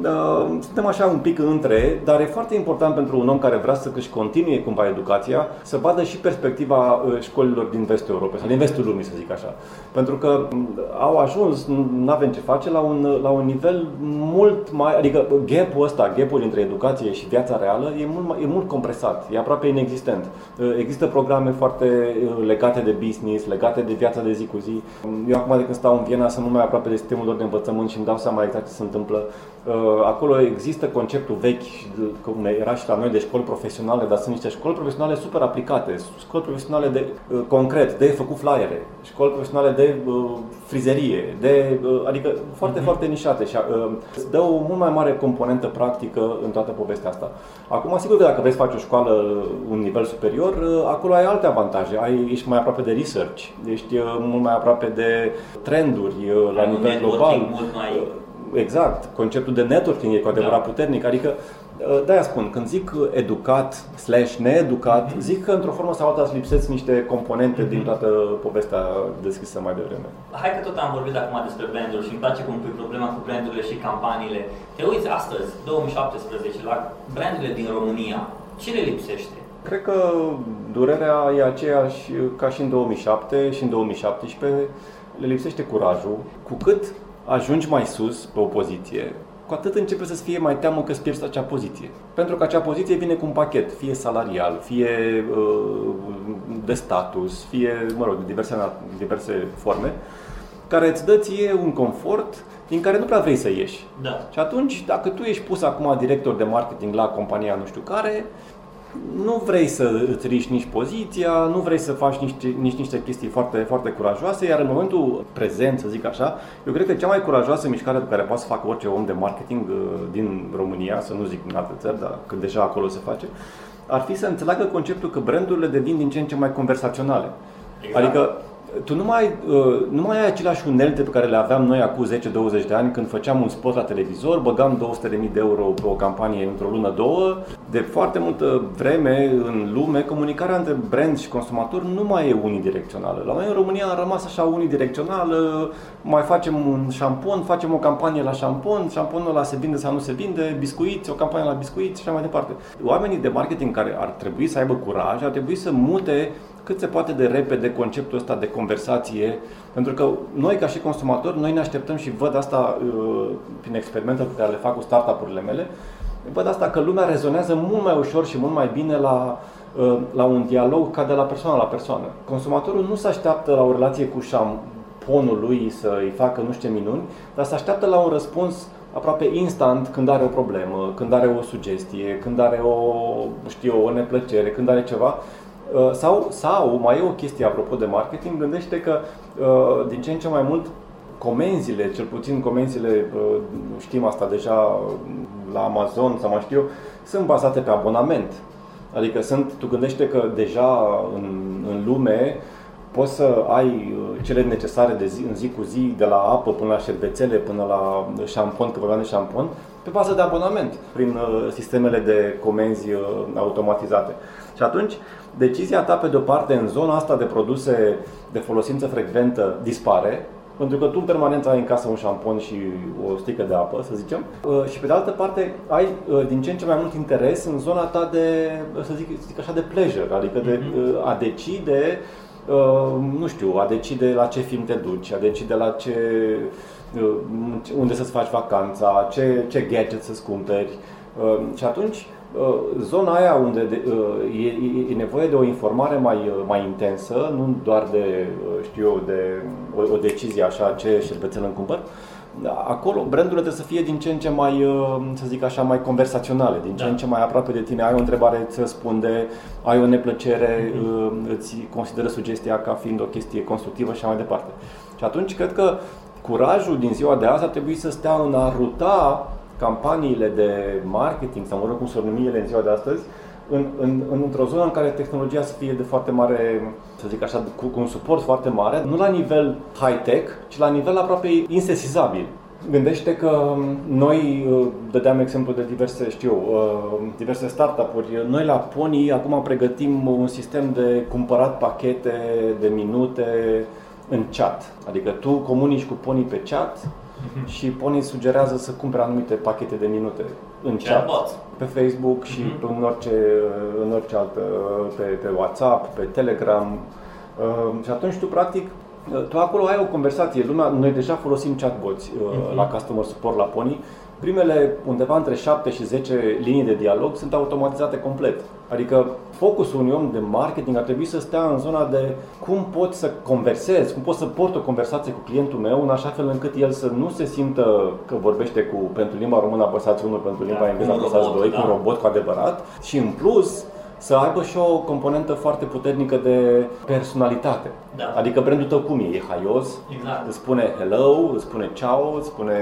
[SPEAKER 2] uh, suntem așa un pic între, dar e foarte important pentru un om care vrea să își continue cumva educația să vadă și perspectiva uh, școlilor din vestul Europei sau din vestul lumii, să zic așa. Pentru că mm, au ajuns, nu avem ce face, la un, la un nivel mult mai, adică gap-ul ăsta, gap-ul între educație și viața reală e mult, mai, e mult compresat, e aproape inexistent. Uh, există programe foarte legate de business, legate de viața de zi cu zi. Eu acum de când stau în Viena sunt mult mai aproape de sistemul lor de învățământ și îmi dau seama exact ce se întâmplă. Uh, acolo există conceptul vechi, cum era și la noi, de școli profesionale, dar sunt niște școli profesionale super aplicate, școli profesionale de uh, concret, de făcut flyere, școli profesionale de uh, frizerie, de, adică foarte, uh-huh. foarte nișate și îți dă o mult mai mare componentă practică în toată povestea asta. Acum, sigur că dacă vrei să faci o școală un nivel superior, acolo ai alte avantaje. Ai, ești mai aproape de research, ești mult mai aproape de trenduri la nivel global.
[SPEAKER 1] Mult mai
[SPEAKER 2] exact, conceptul de networking e cu adevărat da. puternic, adică uh, de-aia spun, când zic educat slash needucat, mm-hmm. zic că într-o formă sau alta îți lipsesc niște componente mm-hmm. din toată povestea deschisă mai devreme.
[SPEAKER 1] Hai că tot am vorbit acum despre branduri și îmi place cum pui problema cu brandurile și campaniile. Te uiți astăzi, 2017, la brandurile din România, ce le lipsește?
[SPEAKER 2] Cred că durerea e aceeași ca și în 2007 și în 2017. Le lipsește curajul. Cu cât ajungi mai sus pe o poziție, cu atât începe să-ți fie mai teamă că îți pierzi acea poziție. Pentru că acea poziție vine cu un pachet, fie salarial, fie uh, de status, fie, mă rog, de diverse, diverse forme, care îți dă ție un confort din care nu prea vrei să ieși.
[SPEAKER 1] Da.
[SPEAKER 2] Și atunci, dacă tu ești pus acum director de marketing la compania nu știu care, nu vrei să îți riști nici poziția, nu vrei să faci niște, nici niște chestii foarte, foarte curajoase, iar în momentul prezent, să zic așa, eu cred că cea mai curajoasă mișcare pe care poate să facă orice om de marketing uh, din România, să nu zic în alte țări, dar că deja acolo se face, ar fi să înțeleagă conceptul că brandurile devin din ce în ce mai conversaționale. Exact. Adică tu nu mai, uh, nu mai ai aceleași unelte pe care le aveam noi acum 10-20 de ani când făceam un spot la televizor, băgam 200.000 de euro pe o campanie într-o lună, două. De foarte multă vreme în lume, comunicarea între brand și consumator nu mai e unidirecțională. La noi în România a rămas așa unidirecțională, mai facem un șampon, facem o campanie la șampon, șamponul ăla se vinde sau nu se vinde, biscuiți, o campanie la biscuiți și așa mai departe. Oamenii de marketing care ar trebui să aibă curaj, ar trebui să mute cât se poate de repede conceptul ăsta de conversație, pentru că noi ca și consumatori, noi ne așteptăm și văd asta uh, prin experimentele pe care le fac cu startup-urile mele, văd asta că lumea rezonează mult mai ușor și mult mai bine la, uh, la un dialog ca de la persoană la persoană. Consumatorul nu se așteaptă la o relație cu șamponul lui să îi facă nu știu ce minuni, dar se așteaptă la un răspuns aproape instant când are o problemă, când are o sugestie, când are o, știu, o neplăcere, când are ceva Uh, sau, sau mai e o chestie apropo de marketing, gândește că uh, din ce în ce mai mult comenzile, cel puțin comenzile, uh, știm asta deja la Amazon sau mai știu, sunt bazate pe abonament. Adică sunt, tu gândește că deja în, în lume poți să ai cele necesare de zi, în zi cu zi, de la apă până la șervețele, până la șampon, că vorbeam de șampon, pe bază de abonament, prin sistemele de comenzi automatizate. Și atunci, decizia ta, pe de-o parte, în zona asta de produse de folosință frecventă dispare, pentru că tu în permanență ai în casă un șampon și o sticlă de apă, să zicem, uh, și pe de altă parte ai uh, din ce în ce mai mult interes în zona ta de, să zic, zic așa, de pleasure, adică de mhm. uh, a decide, nu știu, a decide la ce film te duci, a decide la ce, unde să-ți faci vacanța, ce, ce gadget să-ți cumperi. Și atunci Uh, zona aia unde uh, e, e nevoie de o informare mai, uh, mai intensă, nu doar de, știu eu, de o, o decizie așa, ce șervețel îmi cumpăr, acolo brandurile trebuie să fie din ce în ce mai, să zic așa, mai conversaționale, din ce da. în ce mai aproape de tine. Ai o întrebare, îți răspunde, ai o neplăcere, mm-hmm. îți consideră sugestia ca fiind o chestie constructivă și așa mai departe. Și atunci cred că curajul din ziua de azi ar trebui să stea în a ruta campaniile de marketing, sau mă rog cum să numi ele în ziua de astăzi, în, în, în, într-o zonă în care tehnologia să fie de foarte mare, să zic așa, cu, cu un suport foarte mare, nu la nivel high-tech, ci la nivel aproape insesizabil. Gândește că noi uh, dădeam exemplu de diverse, știu, uh, diverse startup-uri. Noi la Pony acum pregătim un sistem de cumpărat pachete de minute în chat. Adică tu comunici cu Pony pe chat, și Pony sugerează să cumpere anumite pachete de minute în chat,
[SPEAKER 1] Chatbots.
[SPEAKER 2] pe Facebook și
[SPEAKER 1] Mhm.
[SPEAKER 2] în orice, în orice altă, pe, pe WhatsApp, pe Telegram. Uh, Și atunci tu, practic, uh, tu acolo ai o conversație. Lumea, noi deja folosim chatbots uh,
[SPEAKER 1] Mhm.
[SPEAKER 2] la customer support la Pony. Primele undeva între 7 și 10 linii de dialog sunt automatizate complet. Adică focusul unui om de marketing ar trebui să stea în zona de cum pot să conversez, cum pot să port o conversație cu clientul meu în așa fel încât el să nu se simtă că vorbește cu pentru limba română apăsați 1, pentru limba
[SPEAKER 1] Da,
[SPEAKER 2] engleză
[SPEAKER 1] un
[SPEAKER 2] apăsați
[SPEAKER 1] robot,
[SPEAKER 2] 2, cu un
[SPEAKER 1] da.
[SPEAKER 2] robot cu adevărat și în plus să aibă și o componentă foarte puternică de personalitate.
[SPEAKER 1] Da.
[SPEAKER 2] Adică brandul tău cum e? E haios?
[SPEAKER 1] Exact.
[SPEAKER 2] Îți spune hello, îți spune ciao, îți spune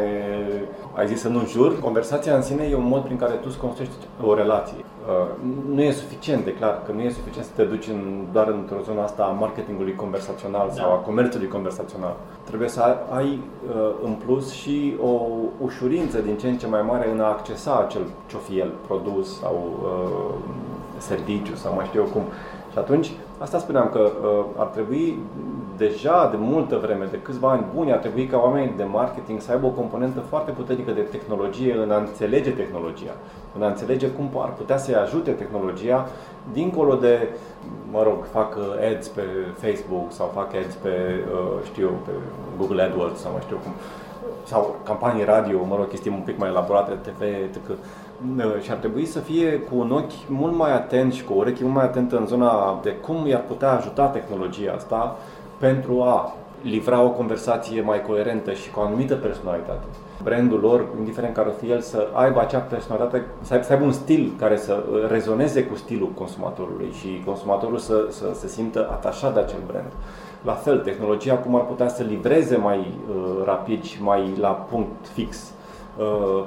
[SPEAKER 2] ai zis să nu jur. Conversația în sine e un mod prin care tu îți construiești o relație. Uh, Nu e suficient, de clar, că nu e suficient să te duci în, doar într-o zonă asta a marketingului conversațional sau
[SPEAKER 1] Da.
[SPEAKER 2] a comerțului conversațional. Trebuie să ai uh, în plus și o ușurință din ce în ce mai mare în a accesa acel ce-o fi el, produs sau uh, serviciu sau mai știu eu cum. Și atunci, asta spuneam că uh, ar trebui deja de multă vreme, de câțiva ani buni, ar trebui ca oamenii de marketing să aibă o componentă foarte puternică de tehnologie în a înțelege tehnologia, în a înțelege cum ar putea să-i ajute tehnologia dincolo de, mă rog, fac uh, ads pe Facebook sau fac ads pe, uh, știu, eu, pe Google AdWords sau mai știu cum, sau campanii radio, mă rog, chestii un pic mai elaborate, TV, etc. Și ar trebui să fie cu un ochi mult mai atent și cu o ureche mult mai atentă în zona de cum i-ar putea ajuta tehnologia asta pentru a livra o conversație mai coerentă și cu o anumită personalitate. Brandul lor, indiferent care o fi el, să aibă acea personalitate, să aibă, să aibă un stil care să rezoneze cu stilul consumatorului și consumatorul să, să se simtă atașat de acel brand. La fel, tehnologia cum ar putea să livreze mai uh, rapid și mai la punct fix uh,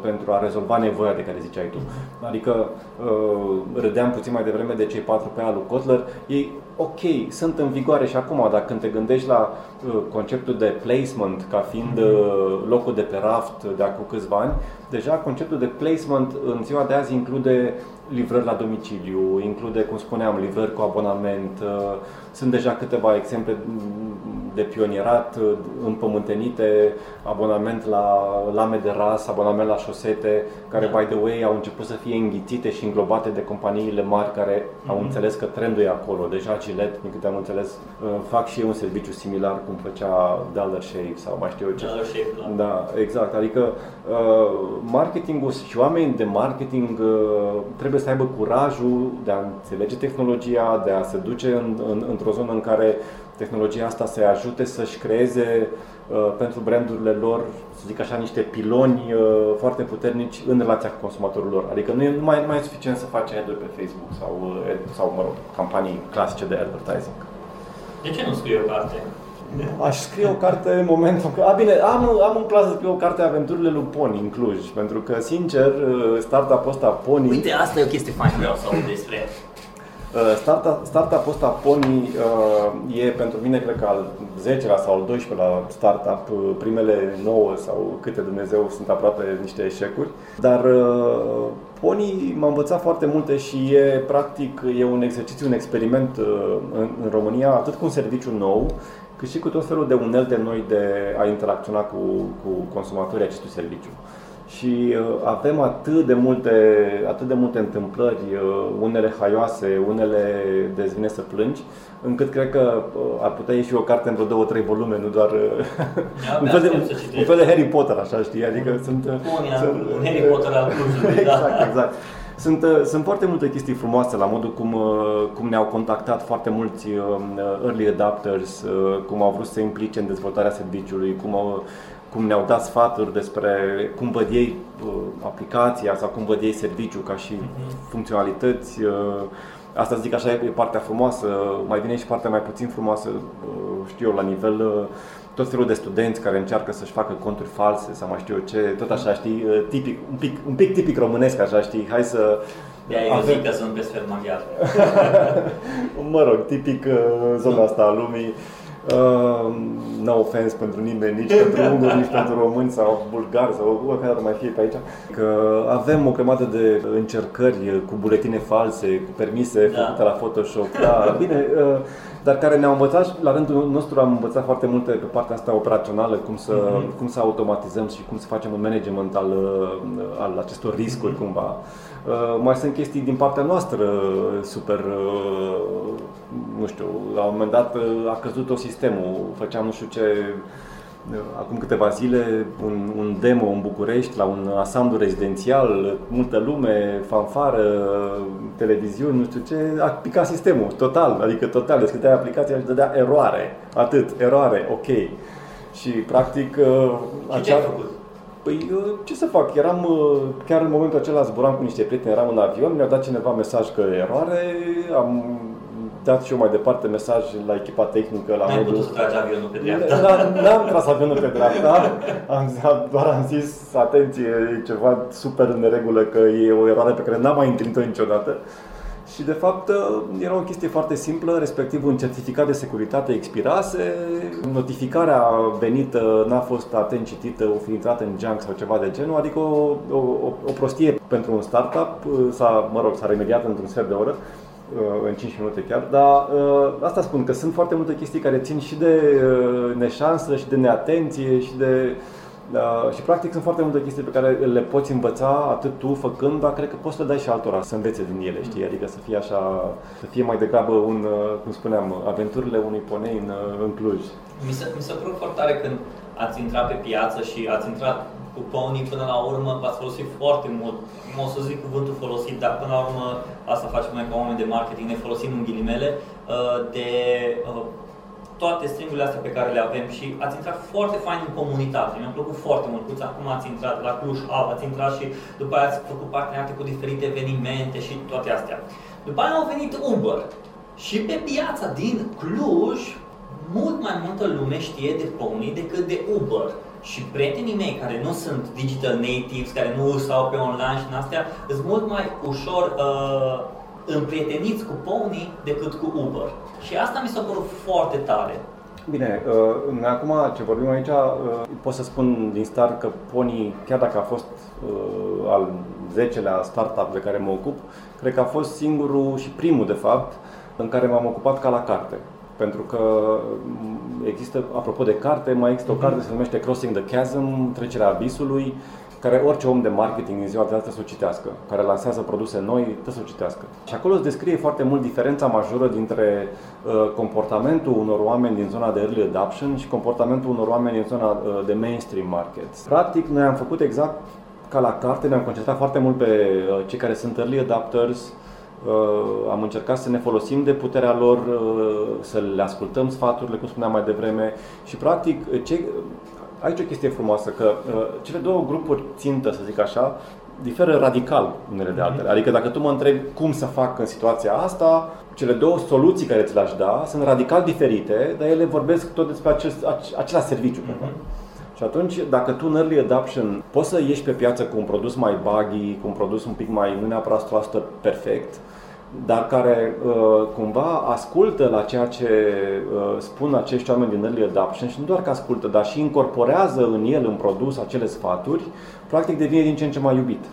[SPEAKER 2] pentru a rezolva nevoia de care ziceai tu. Adică uh, râdeam puțin mai devreme de cei 4 pe al lui Kotler. Ei, ok, sunt în vigoare și acum, dar când te gândești la uh, conceptul de placement ca fiind uh, locul de pe raft de acum câțiva ani, deja conceptul de placement în ziua de azi include livrări la domiciliu, include, cum spuneam, livrări cu abonament. uh, Sunt deja câteva exemple de pionierat uh, împământenite, abonament la lame de ras, abonament la șosete, care, by the way, au început să fie înghițite și înglobate de companiile mari care au
[SPEAKER 1] Mhm.
[SPEAKER 2] înțeles că trendul e acolo. Deja Gillette, din câte am înțeles, uh, fac și ei un serviciu similar cum făcea Dollar Shave sau mai știu eu ce.
[SPEAKER 1] Dollar Shave Club.
[SPEAKER 2] Da, exact. Adică uh, marketingul și oamenii de marketing uh, trebuie să aibă curajul de a înțelege tehnologia, de a se duce în, în, într-o zonă în care tehnologia asta să-i ajute să-și creeze uh, pentru brandurile lor, să zic așa, niște piloni uh, foarte puternici în relația cu consumatorul lor. Adică nu, e, nu, mai, nu mai e suficient să faci ad pe Facebook sau, uh, ad- sau mă rog, campanii clasice de advertising.
[SPEAKER 1] De ce nu scrii o carte?
[SPEAKER 2] Aș scrie o carte în momentul în care... A, bine, am, am în plan să scriu o carte Aventurile lui Pony în Cluj, pentru că, sincer, startup-ul ăsta Pony...
[SPEAKER 1] Uite, asta e o chestie faină, vreau să aud despre.
[SPEAKER 2] Uh, Startup, startup-ul ăsta Pony uh, e pentru mine, cred că al 10-lea sau al 12-lea startup. Uh, Primele 9 sau câte Dumnezeu sunt aproape niște eșecuri. Dar uh, Pony m-a învățat foarte multe și e practic e un exercițiu, un experiment uh, în, în România, atât cu un serviciu nou, cât și cu tot felul de unelte noi de a interacționa cu, cu consumatorii acestui serviciu. Și uh, avem atât de multe, atât de multe întâmplări, uh, unele haioase, unele de vine să plângi, încât cred că uh, ar putea ieși o carte în vreo două, trei volume, nu doar uh, [LAUGHS] un, fel de,
[SPEAKER 1] aștept să
[SPEAKER 2] un,
[SPEAKER 1] citesc.
[SPEAKER 2] un fel de Harry Potter, așa știi, adică sunt... uh,
[SPEAKER 1] Unia,
[SPEAKER 2] sunt-
[SPEAKER 1] un Harry Potter al Clujului, [LAUGHS] da.
[SPEAKER 2] exact, exact. Sunt, uh, sunt foarte multe chestii frumoase la modul cum, uh, cum ne-au contactat foarte mulți uh, early adapters, uh, cum au vrut să se implice în dezvoltarea serviciului, cum, au, cum ne-au dat sfaturi despre cum văd ei uh, aplicația sau cum văd ei serviciul ca și funcționalități. uh, Asta zic așa e partea frumoasă, mai vine și partea mai puțin frumoasă, uh, știu eu, la nivel uh, tot felul de studenți care încearcă să-și facă conturi false sau mai știu eu ce, tot așa, știi, uh, tipic, un pic, un pic tipic românesc, așa, știi, hai să...
[SPEAKER 1] Ia, eu zic că sunt pe sfert maghiar. [LAUGHS]
[SPEAKER 2] mă rog, tipic uh, zona asta a lumii. Uh, no offense pentru nimeni, nici [LAUGHS] pentru unguri, nici pentru români sau bulgari sau oricare ar mai fie pe aici. Că avem o grămadă de încercări cu buletine false, cu permise da. făcute la Photoshop. Da, [LAUGHS] bine, uh, dar care ne-au învățat, la rândul nostru am învățat foarte multe pe partea asta operațională, cum să, mm-hmm. cum să automatizăm și cum să facem un management al, al acestor riscuri mm-hmm. cumva. Uh, mai sunt chestii din partea noastră super, uh, nu știu, la un moment dat uh, a căzut tot sistemul, făceam nu știu ce acum câteva zile un, un demo în București la un asamblu rezidențial, multă lume, fanfară, televiziuni, nu știu ce, a picat sistemul, total, adică total, deschideai aplicația și dădea eroare, atât, eroare, ok. Și practic...
[SPEAKER 1] Și acea... ce ai făcut?
[SPEAKER 2] Păi ce să fac? Eram, chiar în momentul acela zburam cu niște prieteni, eram în avion, mi-a dat cineva mesaj că eroare, am dat și eu mai departe mesaj la echipa tehnică. La
[SPEAKER 1] N-ai putut să tragi avionul pe dreapta?
[SPEAKER 2] N-am tras avionul pe dreapta, am, doar am zis, atenție, e ceva super în neregulă, că e o eroare pe care n-am mai întâlnit-o niciodată. Și de fapt era o chestie foarte simplă, respectiv un certificat de securitate expirase, notificarea venită n-a fost atent citită, o fi intrat în junk sau ceva de genul, adică o, o, o prostie pentru un startup, s-a, mă rog, s-a remediat într-un sfert de oră Uh, în 5 minute chiar, dar uh, asta spun că sunt foarte multe chestii care țin și de uh, neșansă și de neatenție și de Uh, și practic sunt foarte multe chestii pe care le poți învăța atât tu făcând, dar cred că poți să le dai și altora să învețe din ele, știi? Adică să fie așa, să fie mai degrabă un, cum spuneam, aventurile unui ponei în, în Cluj.
[SPEAKER 1] Mi se, mi se pare foarte tare când ați intrat pe piață și ați intrat cu Pony până la urmă v-ați folosit foarte mult, nu o să zic cuvântul folosit, dar până la urmă asta facem noi ca oameni de marketing, ne folosim în ghilimele uh, de uh, toate stringurile astea pe care le avem și ați intrat foarte fain în comunitate. Mi-a plăcut foarte mult. Puți acum ați intrat la Cluj Hub, ați intrat și după aia ați făcut parteneriate cu diferite evenimente și toate astea. După aia au venit Uber. Și pe piața din Cluj, mult mai multă lume știe de Pony decât de Uber. Și prietenii mei care nu sunt digital natives, care nu stau pe online și în astea, sunt mult mai ușor uh, împrieteniți cu Pony decât cu Uber. Și asta mi s-a părut foarte tare.
[SPEAKER 2] Bine, uh, acum ce vorbim aici, uh, pot să spun din start că Pony, chiar dacă a fost uh, al 10-lea startup de care mă ocup, cred că a fost singurul și primul, de fapt, în care m-am ocupat ca la carte. Pentru că mm, există, apropo de carte, mai există o mhm. carte se numește Crossing the Chasm, trecerea abisului, care orice om de marketing din ziua de azi trebuie să o citească, care lansează produse noi, trebuie să o citească. Și acolo îți descrie foarte mult diferența majoră dintre uh, comportamentul unor oameni din zona de early adoption și comportamentul unor oameni din zona uh, de mainstream markets. Practic, noi am făcut exact ca la carte, ne-am concentrat foarte mult pe uh, cei care sunt early adopters, Uh, am încercat să ne folosim de puterea lor, uh, să le ascultăm sfaturile, cum spuneam mai devreme și practic ce, aici o chestie frumoasă, că uh, cele două grupuri țintă, să zic așa, diferă radical unele de altele. Mhm. Adică dacă tu mă întrebi cum să fac în situația asta, cele două soluții care ți le-aș da sunt radical diferite, dar ele vorbesc tot despre acel, același serviciu. Mm-hmm. Și atunci, dacă tu în early adoption poți să ieși pe piață cu un produs mai buggy, cu un produs un pic mai, nu neapărat 100% perfect, dar care uh, cumva ascultă la ceea ce uh, spun acești oameni din early adoption și nu doar că ascultă, dar și incorporează în el, în produs, acele sfaturi, practic devine din ce în ce mai iubit.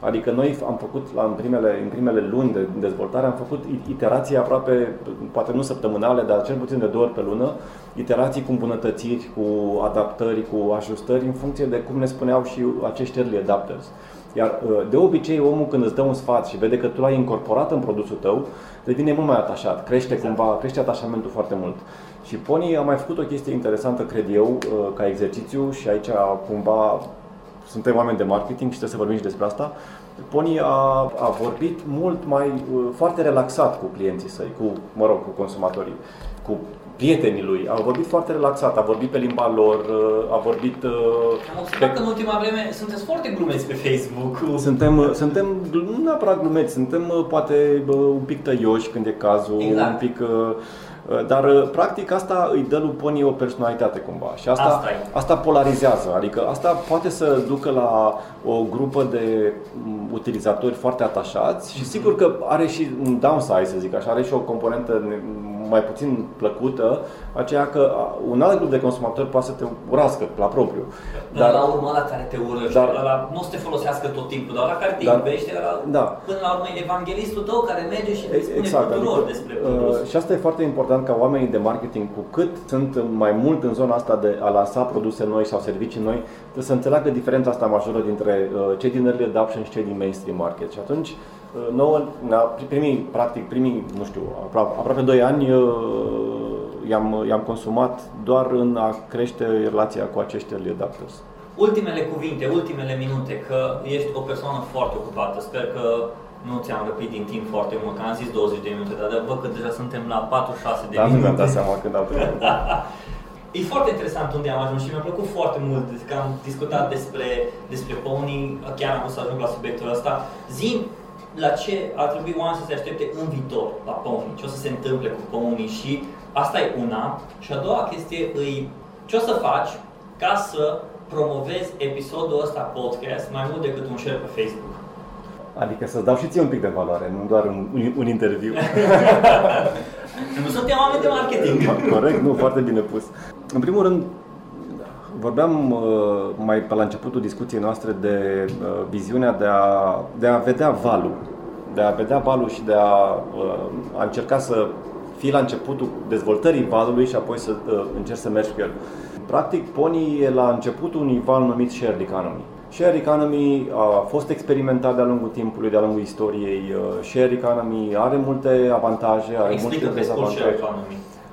[SPEAKER 2] Adică noi am făcut la, în, primele, în primele luni de dezvoltare, am făcut iterații aproape, poate nu săptămânale, dar cel puțin de două ori pe lună, iterații cu îmbunătățiri, cu adaptări, cu ajustări în funcție de cum ne spuneau și acești early adapters. Iar uh, de obicei omul când îți dă un sfat și vede că tu l-ai incorporat în produsul tău, devine mult mai atașat, crește exact. cumva, crește atașamentul foarte mult. Și Pony a mai făcut o chestie interesantă, cred eu, uh, ca exercițiu și aici cumva suntem oameni de marketing și trebuie să vorbim și despre asta. Pony a, a vorbit mult mai, uh, foarte relaxat cu clienții săi, cu, mă rog, cu consumatorii, cu prietenii lui. A vorbit foarte relaxat, a vorbit pe limba lor, uh, a vorbit... Uh,
[SPEAKER 1] Am observat pe... că în ultima vreme sunteți foarte glumeți pe Facebook.
[SPEAKER 2] Suntem, suntem nu neapărat glumeți, suntem poate un pic tăioși când e cazul, exact. un pic... Uh, dar, uh, practic, asta îi dă lui Pony o personalitate cumva și asta, asta, asta polarizează. Adică asta poate să ducă la o grupă de mm, utilizatori foarte atașați și mhm. sigur că are și un downside, să zic așa, are și o componentă mai puțin plăcută, aceea că un alt grup de consumatori poate să te urască la propriu.
[SPEAKER 1] Dar, dar la urmă la care te urăște, dar, la, nu o să te folosească tot timpul, dar la care te dar, iubește, la, da. până la urmă evanghelistul tău care merge și îți spune exact, tuturor adică, despre produs. Uh,
[SPEAKER 2] și asta e foarte important ca oamenii de marketing, cu cât sunt mai mult în zona asta de a lansa produse noi sau servicii noi, să înțeleagă diferența asta majoră dintre uh, cei din early adoption și cei din mainstream market. Și atunci, uh, nouă, primii, practic, primii, nu știu, aproape, aproape 2 ani, i-am, i-am consumat doar în a crește relația cu acești early adopters.
[SPEAKER 1] Ultimele cuvinte, ultimele minute, că ești o persoană foarte ocupată. Sper că nu ți-am răpit din timp foarte mult, că am zis 20 de minute, dar văd că deja suntem la 46 de
[SPEAKER 2] da,
[SPEAKER 1] minute.
[SPEAKER 2] Da, nu mi-am dat seama când am
[SPEAKER 1] da. [LAUGHS] E foarte interesant unde am ajuns și mi-a plăcut foarte mult că am discutat despre, despre pony, chiar am vrut să ajung la subiectul ăsta. Zim la ce ar trebui oamenii să se aștepte în viitor la pony, ce o să se întâmple cu pony și Asta e una. Și a doua chestie e ce o să faci ca să promovezi episodul ăsta podcast mai mult decât un share pe Facebook.
[SPEAKER 2] Adică să-ți dau și ție un pic de valoare, nu doar un, un, un interviu. [LAUGHS]
[SPEAKER 1] nu suntem oameni de marketing.
[SPEAKER 2] Corect, nu, foarte bine pus. În primul rând, vorbeam uh, mai pe la începutul discuției noastre de uh, viziunea de a, de a vedea valul. De a vedea valul și de a, uh, a încerca să fii la începutul dezvoltării valului și apoi să uh, încerci să mergi cu el. Practic, Pony e la începutul unui val numit Shared Economy. Share Economy a fost experimentat de-a lungul timpului, de-a lungul istoriei. Uh, Share Economy are multe avantaje, are
[SPEAKER 1] Explică
[SPEAKER 2] multe
[SPEAKER 1] dezavantaje.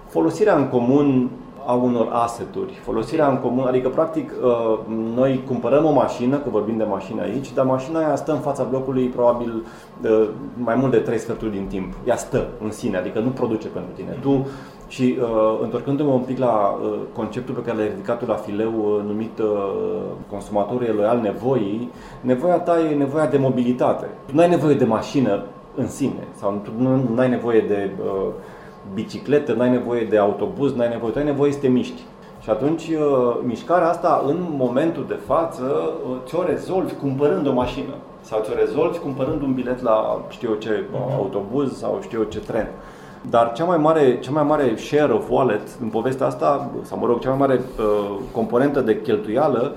[SPEAKER 2] Folosirea în comun a unor asseturi, folosirea în comun, adică practic uh, noi cumpărăm o mașină, că vorbim de mașină aici, dar mașina aia stă în fața blocului probabil uh, mai mult de 3 sferturi din timp. Ea stă în sine, adică nu produce pentru tine. Tu și uh, întorcându-mă un pic la uh, conceptul pe care l-ai ridicat la fileu uh, numit uh, consumatorul e loial nevoii, nevoia ta e nevoia de mobilitate. Tu nu ai nevoie de mașină în sine sau tu nu ai nevoie de uh, bicicletă, n-ai nevoie de autobuz, n-ai nevoie, tu ai nevoie să te miști. Și atunci uh, mișcarea asta în momentul de față uh, ți-o rezolvi cumpărând o mașină sau ți-o rezolvi cumpărând un bilet la știu eu ce uh, autobuz sau știu eu ce tren. Dar cea mai mare, cea mai mare share of wallet în povestea asta, sau mă rog, cea mai mare uh, componentă de cheltuială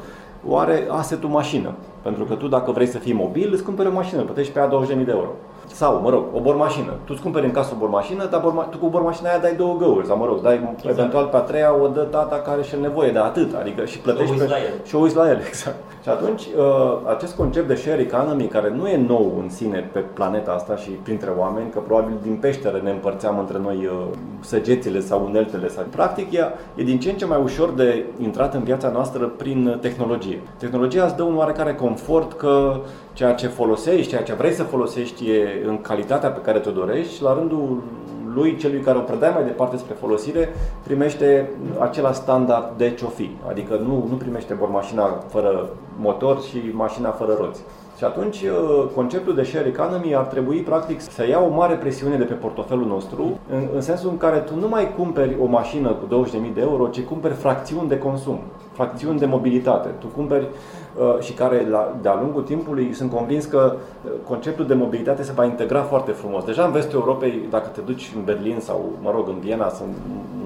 [SPEAKER 2] o are assetul mașină. Pentru că tu dacă vrei să fii mobil, îți cumperi o mașină, plătești pe a 20.000 de euro. Sau, mă rog, o bormașină. Tu îți cumperi în casă o bormașină, dar borma, tu cu bormașina aia dai două găuri. Sau, mă rog, dai exact. eventual pe a treia o dă tata care și nevoie de atât. Adică și plătești
[SPEAKER 1] și
[SPEAKER 2] pe,
[SPEAKER 1] la el.
[SPEAKER 2] și o uiți la el, [LAUGHS] exact. Și atunci, uh, acest concept de share economy, care nu e nou în sine pe planeta asta și printre oameni, că probabil din peștere ne împărțeam între noi uh, săgețile sau uneltele. Sau... Practic, e, e din ce în ce mai ușor de intrat în viața noastră prin tehnologie. Tehnologia îți dă un oarecare confort că ceea ce folosești, ceea ce vrei să folosești e în calitatea pe care ți-o dorești, la rândul lui, celui care o predai mai departe spre folosire, primește același standard de ce fi. Adică nu, nu primește vor mașina fără motor și mașina fără roți. Și atunci uh, conceptul de share economy ar trebui practic să ia o mare presiune de pe portofelul nostru, în, în sensul în care tu nu mai cumperi o mașină cu 20.000 de euro, ci cumperi fracțiuni de consum, fracțiuni de mobilitate. Tu cumperi Uh, și care la, de-a lungul timpului sunt convins că uh, conceptul de mobilitate se va integra foarte frumos. Deja în vestul Europei, dacă te duci în Berlin sau, mă rog, în Viena, să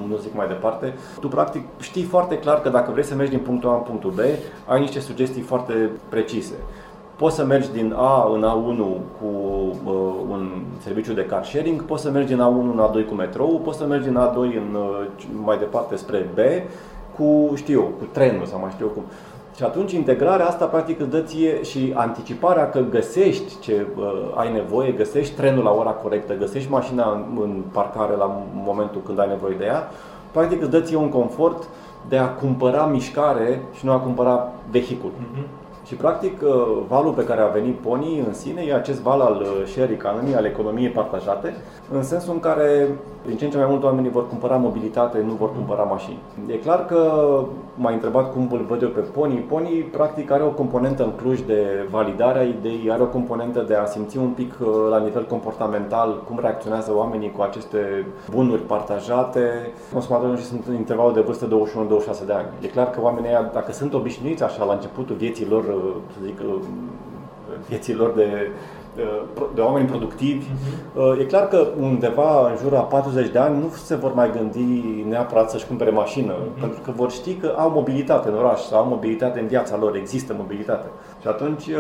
[SPEAKER 2] nu zic mai departe, tu practic știi foarte clar că dacă vrei să mergi din punctul A în punctul B, ai niște sugestii foarte precise. Poți să mergi din A în A1 cu uh, un serviciu de car sharing, poți să mergi din A1 în A2 cu metrou, poți să mergi din A2 în, uh, mai departe spre B cu, știu eu, cu trenul sau mai știu eu cum. Și atunci integrarea asta practic îți dă ție și anticiparea că găsești ce uh, ai nevoie, găsești trenul la ora corectă, găsești mașina în, în parcare la momentul când ai nevoie de ea, practic îți dă ție un confort de a cumpăra mișcare și nu a cumpăra vehicul. Mm-hmm. Și practic uh, valul pe care a venit Pony în sine e acest val al uh, share economy, al economiei partajate, în sensul în care din ce în ce mai mult oamenii vor cumpăra mobilitate, nu vor cumpăra mașini. E clar că m-ai întrebat cum îl văd eu pe Pony. Pony practic are o componentă în Cluj de validare a ideii, are o componentă de a simți un pic uh, la nivel comportamental cum reacționează oamenii cu aceste bunuri partajate. Consumatorii sunt în intervalul de vârstă 21-26 de ani. E clar că oamenii aia, dacă sunt obișnuiți așa la începutul vieții lor, să zic, vieții lor de de oameni productivi. Uh-huh. E clar că undeva în jur a 40 de ani nu se vor mai gândi neapărat să-și cumpere mașină, uh-huh. pentru că vor ști că au mobilitate în oraș, sau au mobilitate în viața lor, există mobilitate. Și atunci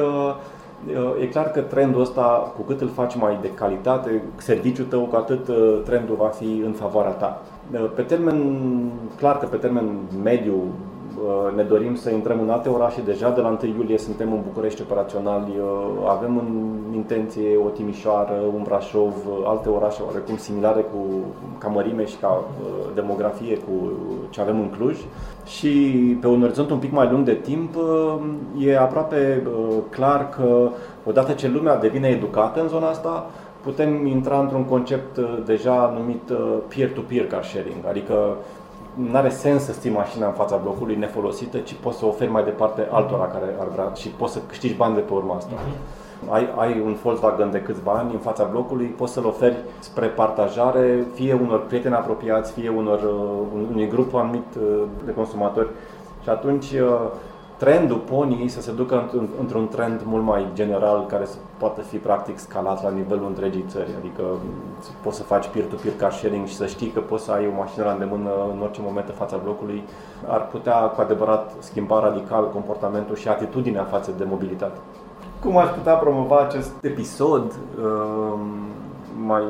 [SPEAKER 2] E clar că trendul ăsta, cu cât îl faci mai de calitate, serviciul tău, cu atât trendul va fi în favoarea ta. Pe termen, clar că pe termen mediu, Uh, ne dorim să intrăm în alte orașe. Deja de la 1 iulie suntem în București operaționali. Uh, avem în intenție o Timișoară, un Brașov, uh, alte orașe oarecum similare cu ca mărime și ca demografie cu ce avem în Cluj. Și pe un orizont un pic mai lung de timp e aproape clar că odată ce lumea devine educată în zona asta, putem intra într-un concept deja numit peer-to-peer car sharing, adică nu are sens să ții mașina în fața blocului nefolosită, ci poți să o oferi mai departe altora care ar vrea și poți să câștigi bani de pe urma asta. Uh-huh. Ai, ai un Volkswagen de câțiva ani în fața blocului, poți să-l oferi spre partajare, fie unor prieteni apropiați, fie unor, uh, unui grup anumit uh, de consumatori. Și atunci uh, trendul Pony să se ducă într-un trend mult mai general care să poată fi practic scalat la nivelul întregii țări. Adică poți să faci peer-to-peer car sharing și să știi că poți să ai o mașină la îndemână în orice moment în fața blocului. Ar putea cu adevărat schimba radical comportamentul și atitudinea față de mobilitate. Cum aș putea promova acest episod um, mai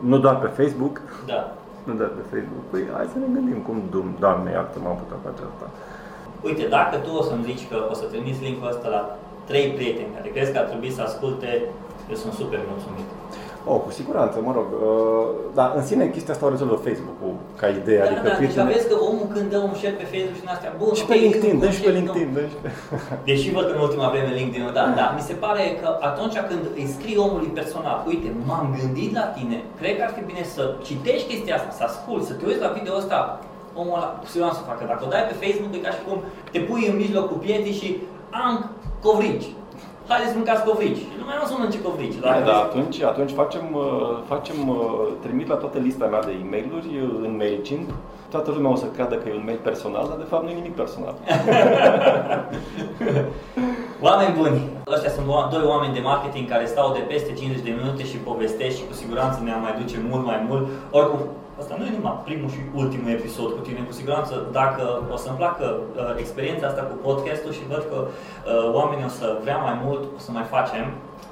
[SPEAKER 2] nu doar pe Facebook,
[SPEAKER 1] da.
[SPEAKER 2] nu doar pe Facebook. Păi hai să ne gândim cum, Doamne, iartă m-am putea face asta.
[SPEAKER 1] Uite, dacă tu o să-mi zici că o să trimiți linkul ăsta la trei prieteni care crezi că ar trebui să asculte, eu sunt super mulțumit.
[SPEAKER 2] Oh, cu siguranță, mă rog. Uh, dar în sine chestia asta o rezolvă Facebook-ul ca idee.
[SPEAKER 1] Da,
[SPEAKER 2] adică
[SPEAKER 1] da, prietene... deci vezi că omul când dă un share pe Facebook și în astea, bun,
[SPEAKER 2] și pe LinkedIn, dă și pe LinkedIn. Dă și... [LAUGHS]
[SPEAKER 1] Deși văd că în ultima vreme LinkedIn, da, da, mi se pare că atunci când îi scrii omului personal, uite, m-am gândit la tine, cred că ar fi bine să citești chestia asta, să asculti, să te uiți la video ăsta, omul ăla cu siguranță să facă. Dacă o dai pe Facebook, e ca și cum te pui în mijlocul pieții și am covrici. Haideți mâncați covrici. Și lumea nu să mănânce covrici.
[SPEAKER 2] Da, da, atunci, atunci facem, uh, facem, uh, trimit la toată lista mea de e-mail-uri uh, în MailChimp. Toată lumea o să creadă că e un mail personal, dar de fapt nu e nimic personal. [LAUGHS]
[SPEAKER 1] Oameni buni! Ăștia sunt doi oameni de marketing care stau de peste 50 de minute și povestesc și cu siguranță ne mai duce mult mai mult. Oricum, Asta nu e numai primul și ultimul episod cu tine, cu siguranță. Dacă o să-mi placă uh, experiența asta cu podcastul și văd că uh, oamenii o să vrea mai mult, o să mai facem.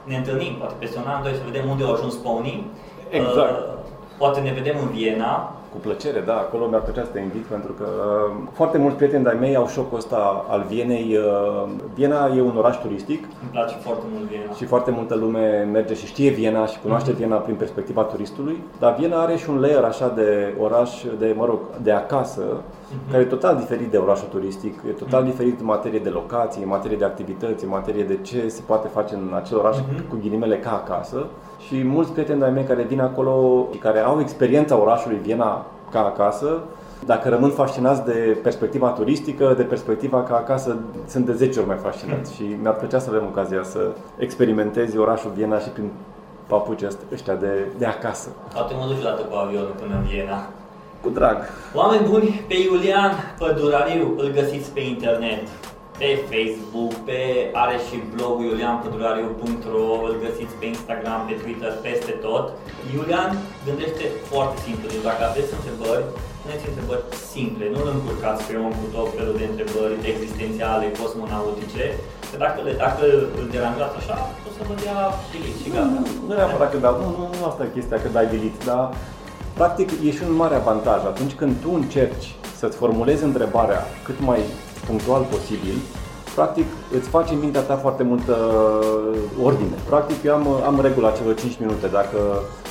[SPEAKER 1] Ne întâlnim, poate peste un an, doi, să vedem unde au ajuns Pony.
[SPEAKER 2] Exact. Uh,
[SPEAKER 1] poate ne vedem în Viena,
[SPEAKER 2] cu plăcere, da, acolo mi-ar plăcea să te invit pentru că uh, foarte mulți prieteni de-ai mei au șocul ăsta al Vienei. Uh, Viena e un oraș turistic.
[SPEAKER 1] Îmi place foarte mult Viena.
[SPEAKER 2] Și foarte multă lume merge și știe Viena și cunoaște mm-hmm. Viena prin perspectiva turistului. Dar Viena are și un layer așa de oraș, de, mă rog, de acasă, mm-hmm. care e total diferit de orașul turistic, e total mm-hmm. diferit în materie de locații, în materie de activități, în materie de ce se poate face în acel oraș mm-hmm. cu ghilimele ca acasă și mulți prieteni de-ai mei care vin acolo și care au experiența orașului Viena ca acasă, dacă rămân fascinați de perspectiva turistică, de perspectiva ca acasă, sunt de 10 ori mai fascinați și mi-ar plăcea să avem ocazia să experimentezi orașul Viena și prin papuci ăștia de, de acasă.
[SPEAKER 1] Poate mă duci la cu avionul până în Viena.
[SPEAKER 2] Cu drag.
[SPEAKER 1] Oameni buni, pe Iulian Pădurariu îl găsiți pe internet pe Facebook, pe are și blogul iulianpădurariu.ro, îl găsiți pe Instagram, pe Twitter, peste tot. Iulian gândește foarte simplu, deci dacă aveți întrebări, puneți întrebări simple, nu îl încurcați pe om cu tot felul de întrebări existențiale, cosmonautice, că dacă, le, dacă îl deranjați așa, o să vă dea delete și gata. Nu,
[SPEAKER 2] nu neapărat că dau, nu, nu, nu asta e chestia că dai delete, dar practic e și un mare avantaj atunci când tu încerci să-ți formulezi întrebarea cât mai punctual posibil, practic îți face în mintea ta foarte multă ordine. Practic eu am, am regula celor 5 minute. Dacă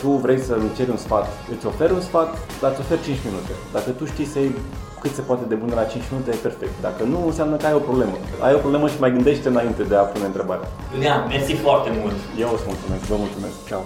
[SPEAKER 2] tu vrei să-mi ceri un sfat, îți ofer un sfat, dar îți ofer 5 minute. Dacă tu știi să iei cât se poate de bun la 5 minute, e perfect. Dacă nu, înseamnă că ai o problemă. Ai o problemă și mai gândește înainte de a pune întrebarea.
[SPEAKER 1] Iulian, mersi foarte mult!
[SPEAKER 2] Eu îți mulțumesc, vă mulțumesc. Ciao!